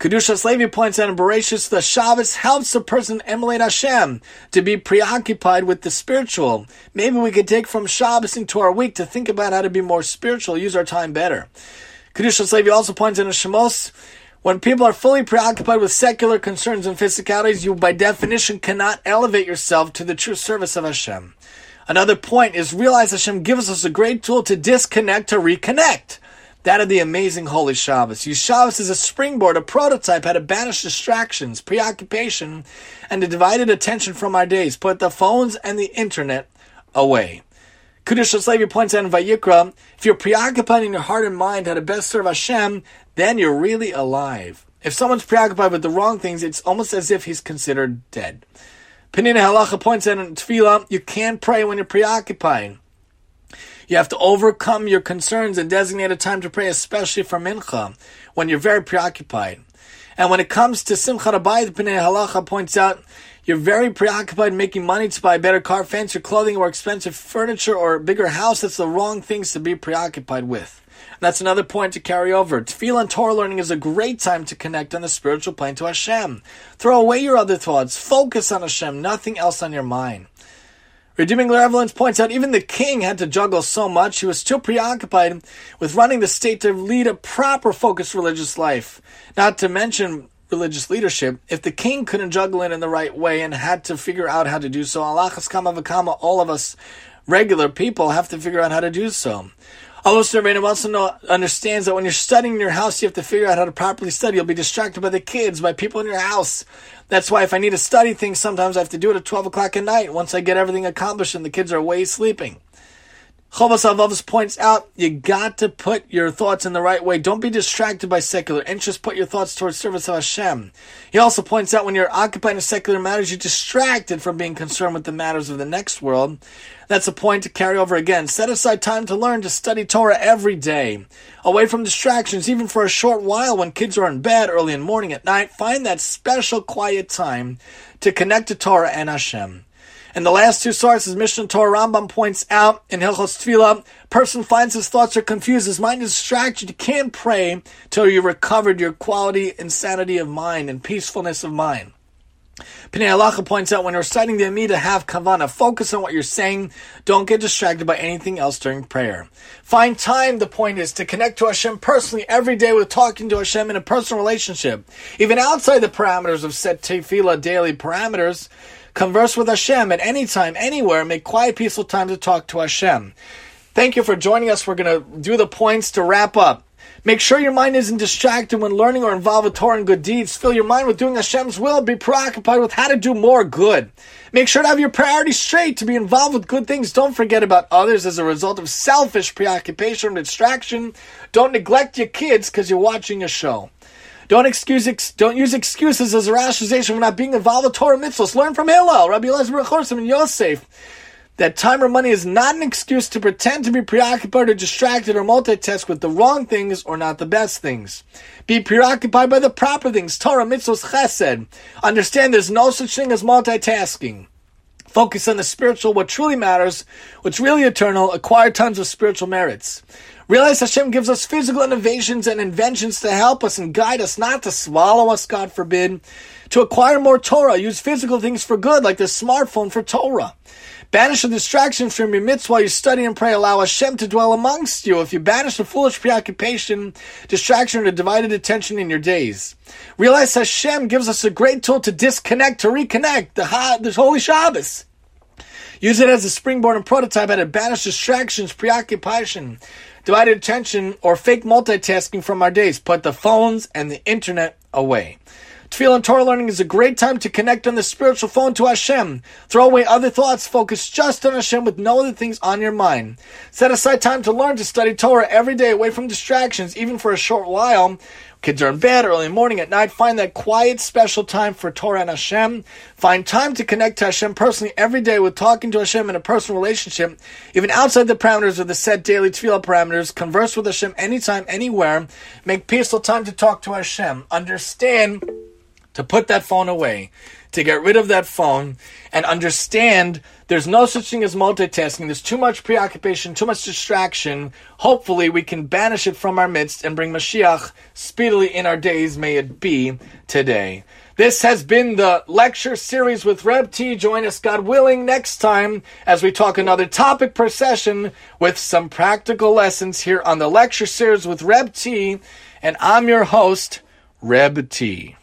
Kedushas Levi points out in Bereshis, the Shabbos helps a person emulate Hashem, to be preoccupied with the spiritual. Maybe we could take from Shabbos into our week to think about how to be more spiritual, use our time better. Kedushas Levi also points out in Shemos, when people are fully preoccupied with secular concerns and physicalities, you by definition cannot elevate yourself to the true service of Hashem. Another point is realize Hashem gives us a great tool to disconnect to reconnect. That of the amazing Holy Shabbos. Use Shabbos as a springboard, a prototype how to banish distractions, preoccupation, and the divided attention from our days. Put the phones and the internet away. Kudush Levi points out in Vayikra, if you're preoccupied in your heart and mind how to best serve Hashem, then you're really alive. If someone's preoccupied with the wrong things, it's almost as if he's considered dead. Peninei Halacha points out in Tefillah, you can't pray when you're preoccupied. You have to overcome your concerns and designate a time to pray, especially for mincha, when you're very preoccupied. And when it comes to Simchat HaBayit, Penei Halacha points out, you're very preoccupied making money to buy a better car, fancier clothing, or expensive furniture, or a bigger house. That's the wrong things to be preoccupied with. That's another point to carry over. Tefillah and Torah learning is a great time to connect on the spiritual plane to Hashem. Throw away your other thoughts. Focus on Hashem, nothing else on your mind. Redeeming Relevance points out even the king had to juggle so much, he was too preoccupied with running the state to lead a proper focused religious life. Not to mention religious leadership, if the king couldn't juggle it in the right way and had to figure out how to do so, v'kama, all of us regular people have to figure out how to do so. Rabbeinu also know, understands that when you're studying in your house, you have to figure out how to properly study. You'll be distracted by the kids, by people in your house. That's why if I need to study things, sometimes I have to do it at 12 o'clock at night once I get everything accomplished and the kids are away sleeping. Chovos HaLevavos points out you got to put your thoughts in the right way. Don't be distracted by secular interests. Put your thoughts towards service of Hashem. He also points out when you're occupied in secular matters, you're distracted from being concerned with the matters of the next world. That's a point to carry over again. Set aside time to learn to study Torah every day. Away from distractions, even for a short while when kids are in bed, early in the morning, at night. Find that special quiet time to connect to Torah and Hashem. And the last two sources, Mishnah Torah Rambam points out in Hilchos Tefillah, person finds his thoughts are confused, his mind is distracted. You can't pray till you recovered your quality and sanity of mind and peacefulness of mind. Pnei Halacha points out when reciting the Amidah, have kavana. Focus on what you're saying. Don't get distracted by anything else during prayer. Find time, the point is, to connect to Hashem personally every day with talking to Hashem in a personal relationship. Even outside the parameters of set tefillah daily parameters, Converse with Hashem at any time, anywhere. Make quiet, peaceful time to talk to Hashem. Thank you for joining us. We're going to do the points to wrap up. Make sure your mind isn't distracted when learning or involved with Torah and good deeds. Fill your mind with doing Hashem's will. Be preoccupied with how to do more good. Make sure to have your priorities straight to be involved with good things. Don't forget about others as a result of selfish preoccupation or distraction. Don't neglect your kids because you're watching a show. Don't excuse, ex, don't use excuses as a rationalization for not being involved with Torah mitzvahs. Learn from Hillel, Rabbi Elazar Chorsim, and Yosef that time or money is not an excuse to pretend to be preoccupied or distracted or multitask with the wrong things or not the best things. Be preoccupied by the proper things, Torah, mitzvahs, chesed. Understand there's no such thing as multitasking. Focus on the spiritual, what truly matters, what's really eternal, acquire tons of spiritual merits. Realize Hashem gives us physical innovations and inventions to help us and guide us, not to swallow us, God forbid. To acquire more Torah, use physical things for good, like the smartphone for Torah. Banish the distractions from your midst while you study and pray. Allow Hashem to dwell amongst you. If you banish the foolish preoccupation, distraction, or divided attention in your days, realize Hashem gives us a great tool to disconnect, to reconnect. The, ha- the Holy Shabbos. Use it as a springboard and prototype how to banish distractions, preoccupation, divided attention, or fake multitasking from our days. Put the phones and the internet away. Tefillah and Torah learning is a great time to connect on the spiritual phone to Hashem. Throw away other thoughts, focus just on Hashem with no other things on your mind. Set aside time to learn to study Torah every day away from distractions, even for a short while. Kids are in bed early morning, at night. Find that quiet, special time for Torah and Hashem. Find time to connect to Hashem personally every day with talking to Hashem in a personal relationship, even outside the parameters of the set daily tefillah parameters. Converse with Hashem anytime, anywhere. Make peaceful time to talk to Hashem. Understand to put that phone away, to get rid of that phone, and understand there's no such thing as multitasking. There's too much preoccupation, too much distraction. Hopefully, we can banish it from our midst and bring Mashiach speedily in our days. May it be today. This has been the lecture series with Reb T. Join us, God willing, next time as we talk another topic per session with some practical lessons here on the lecture series with Reb T. And I'm your host, Reb T.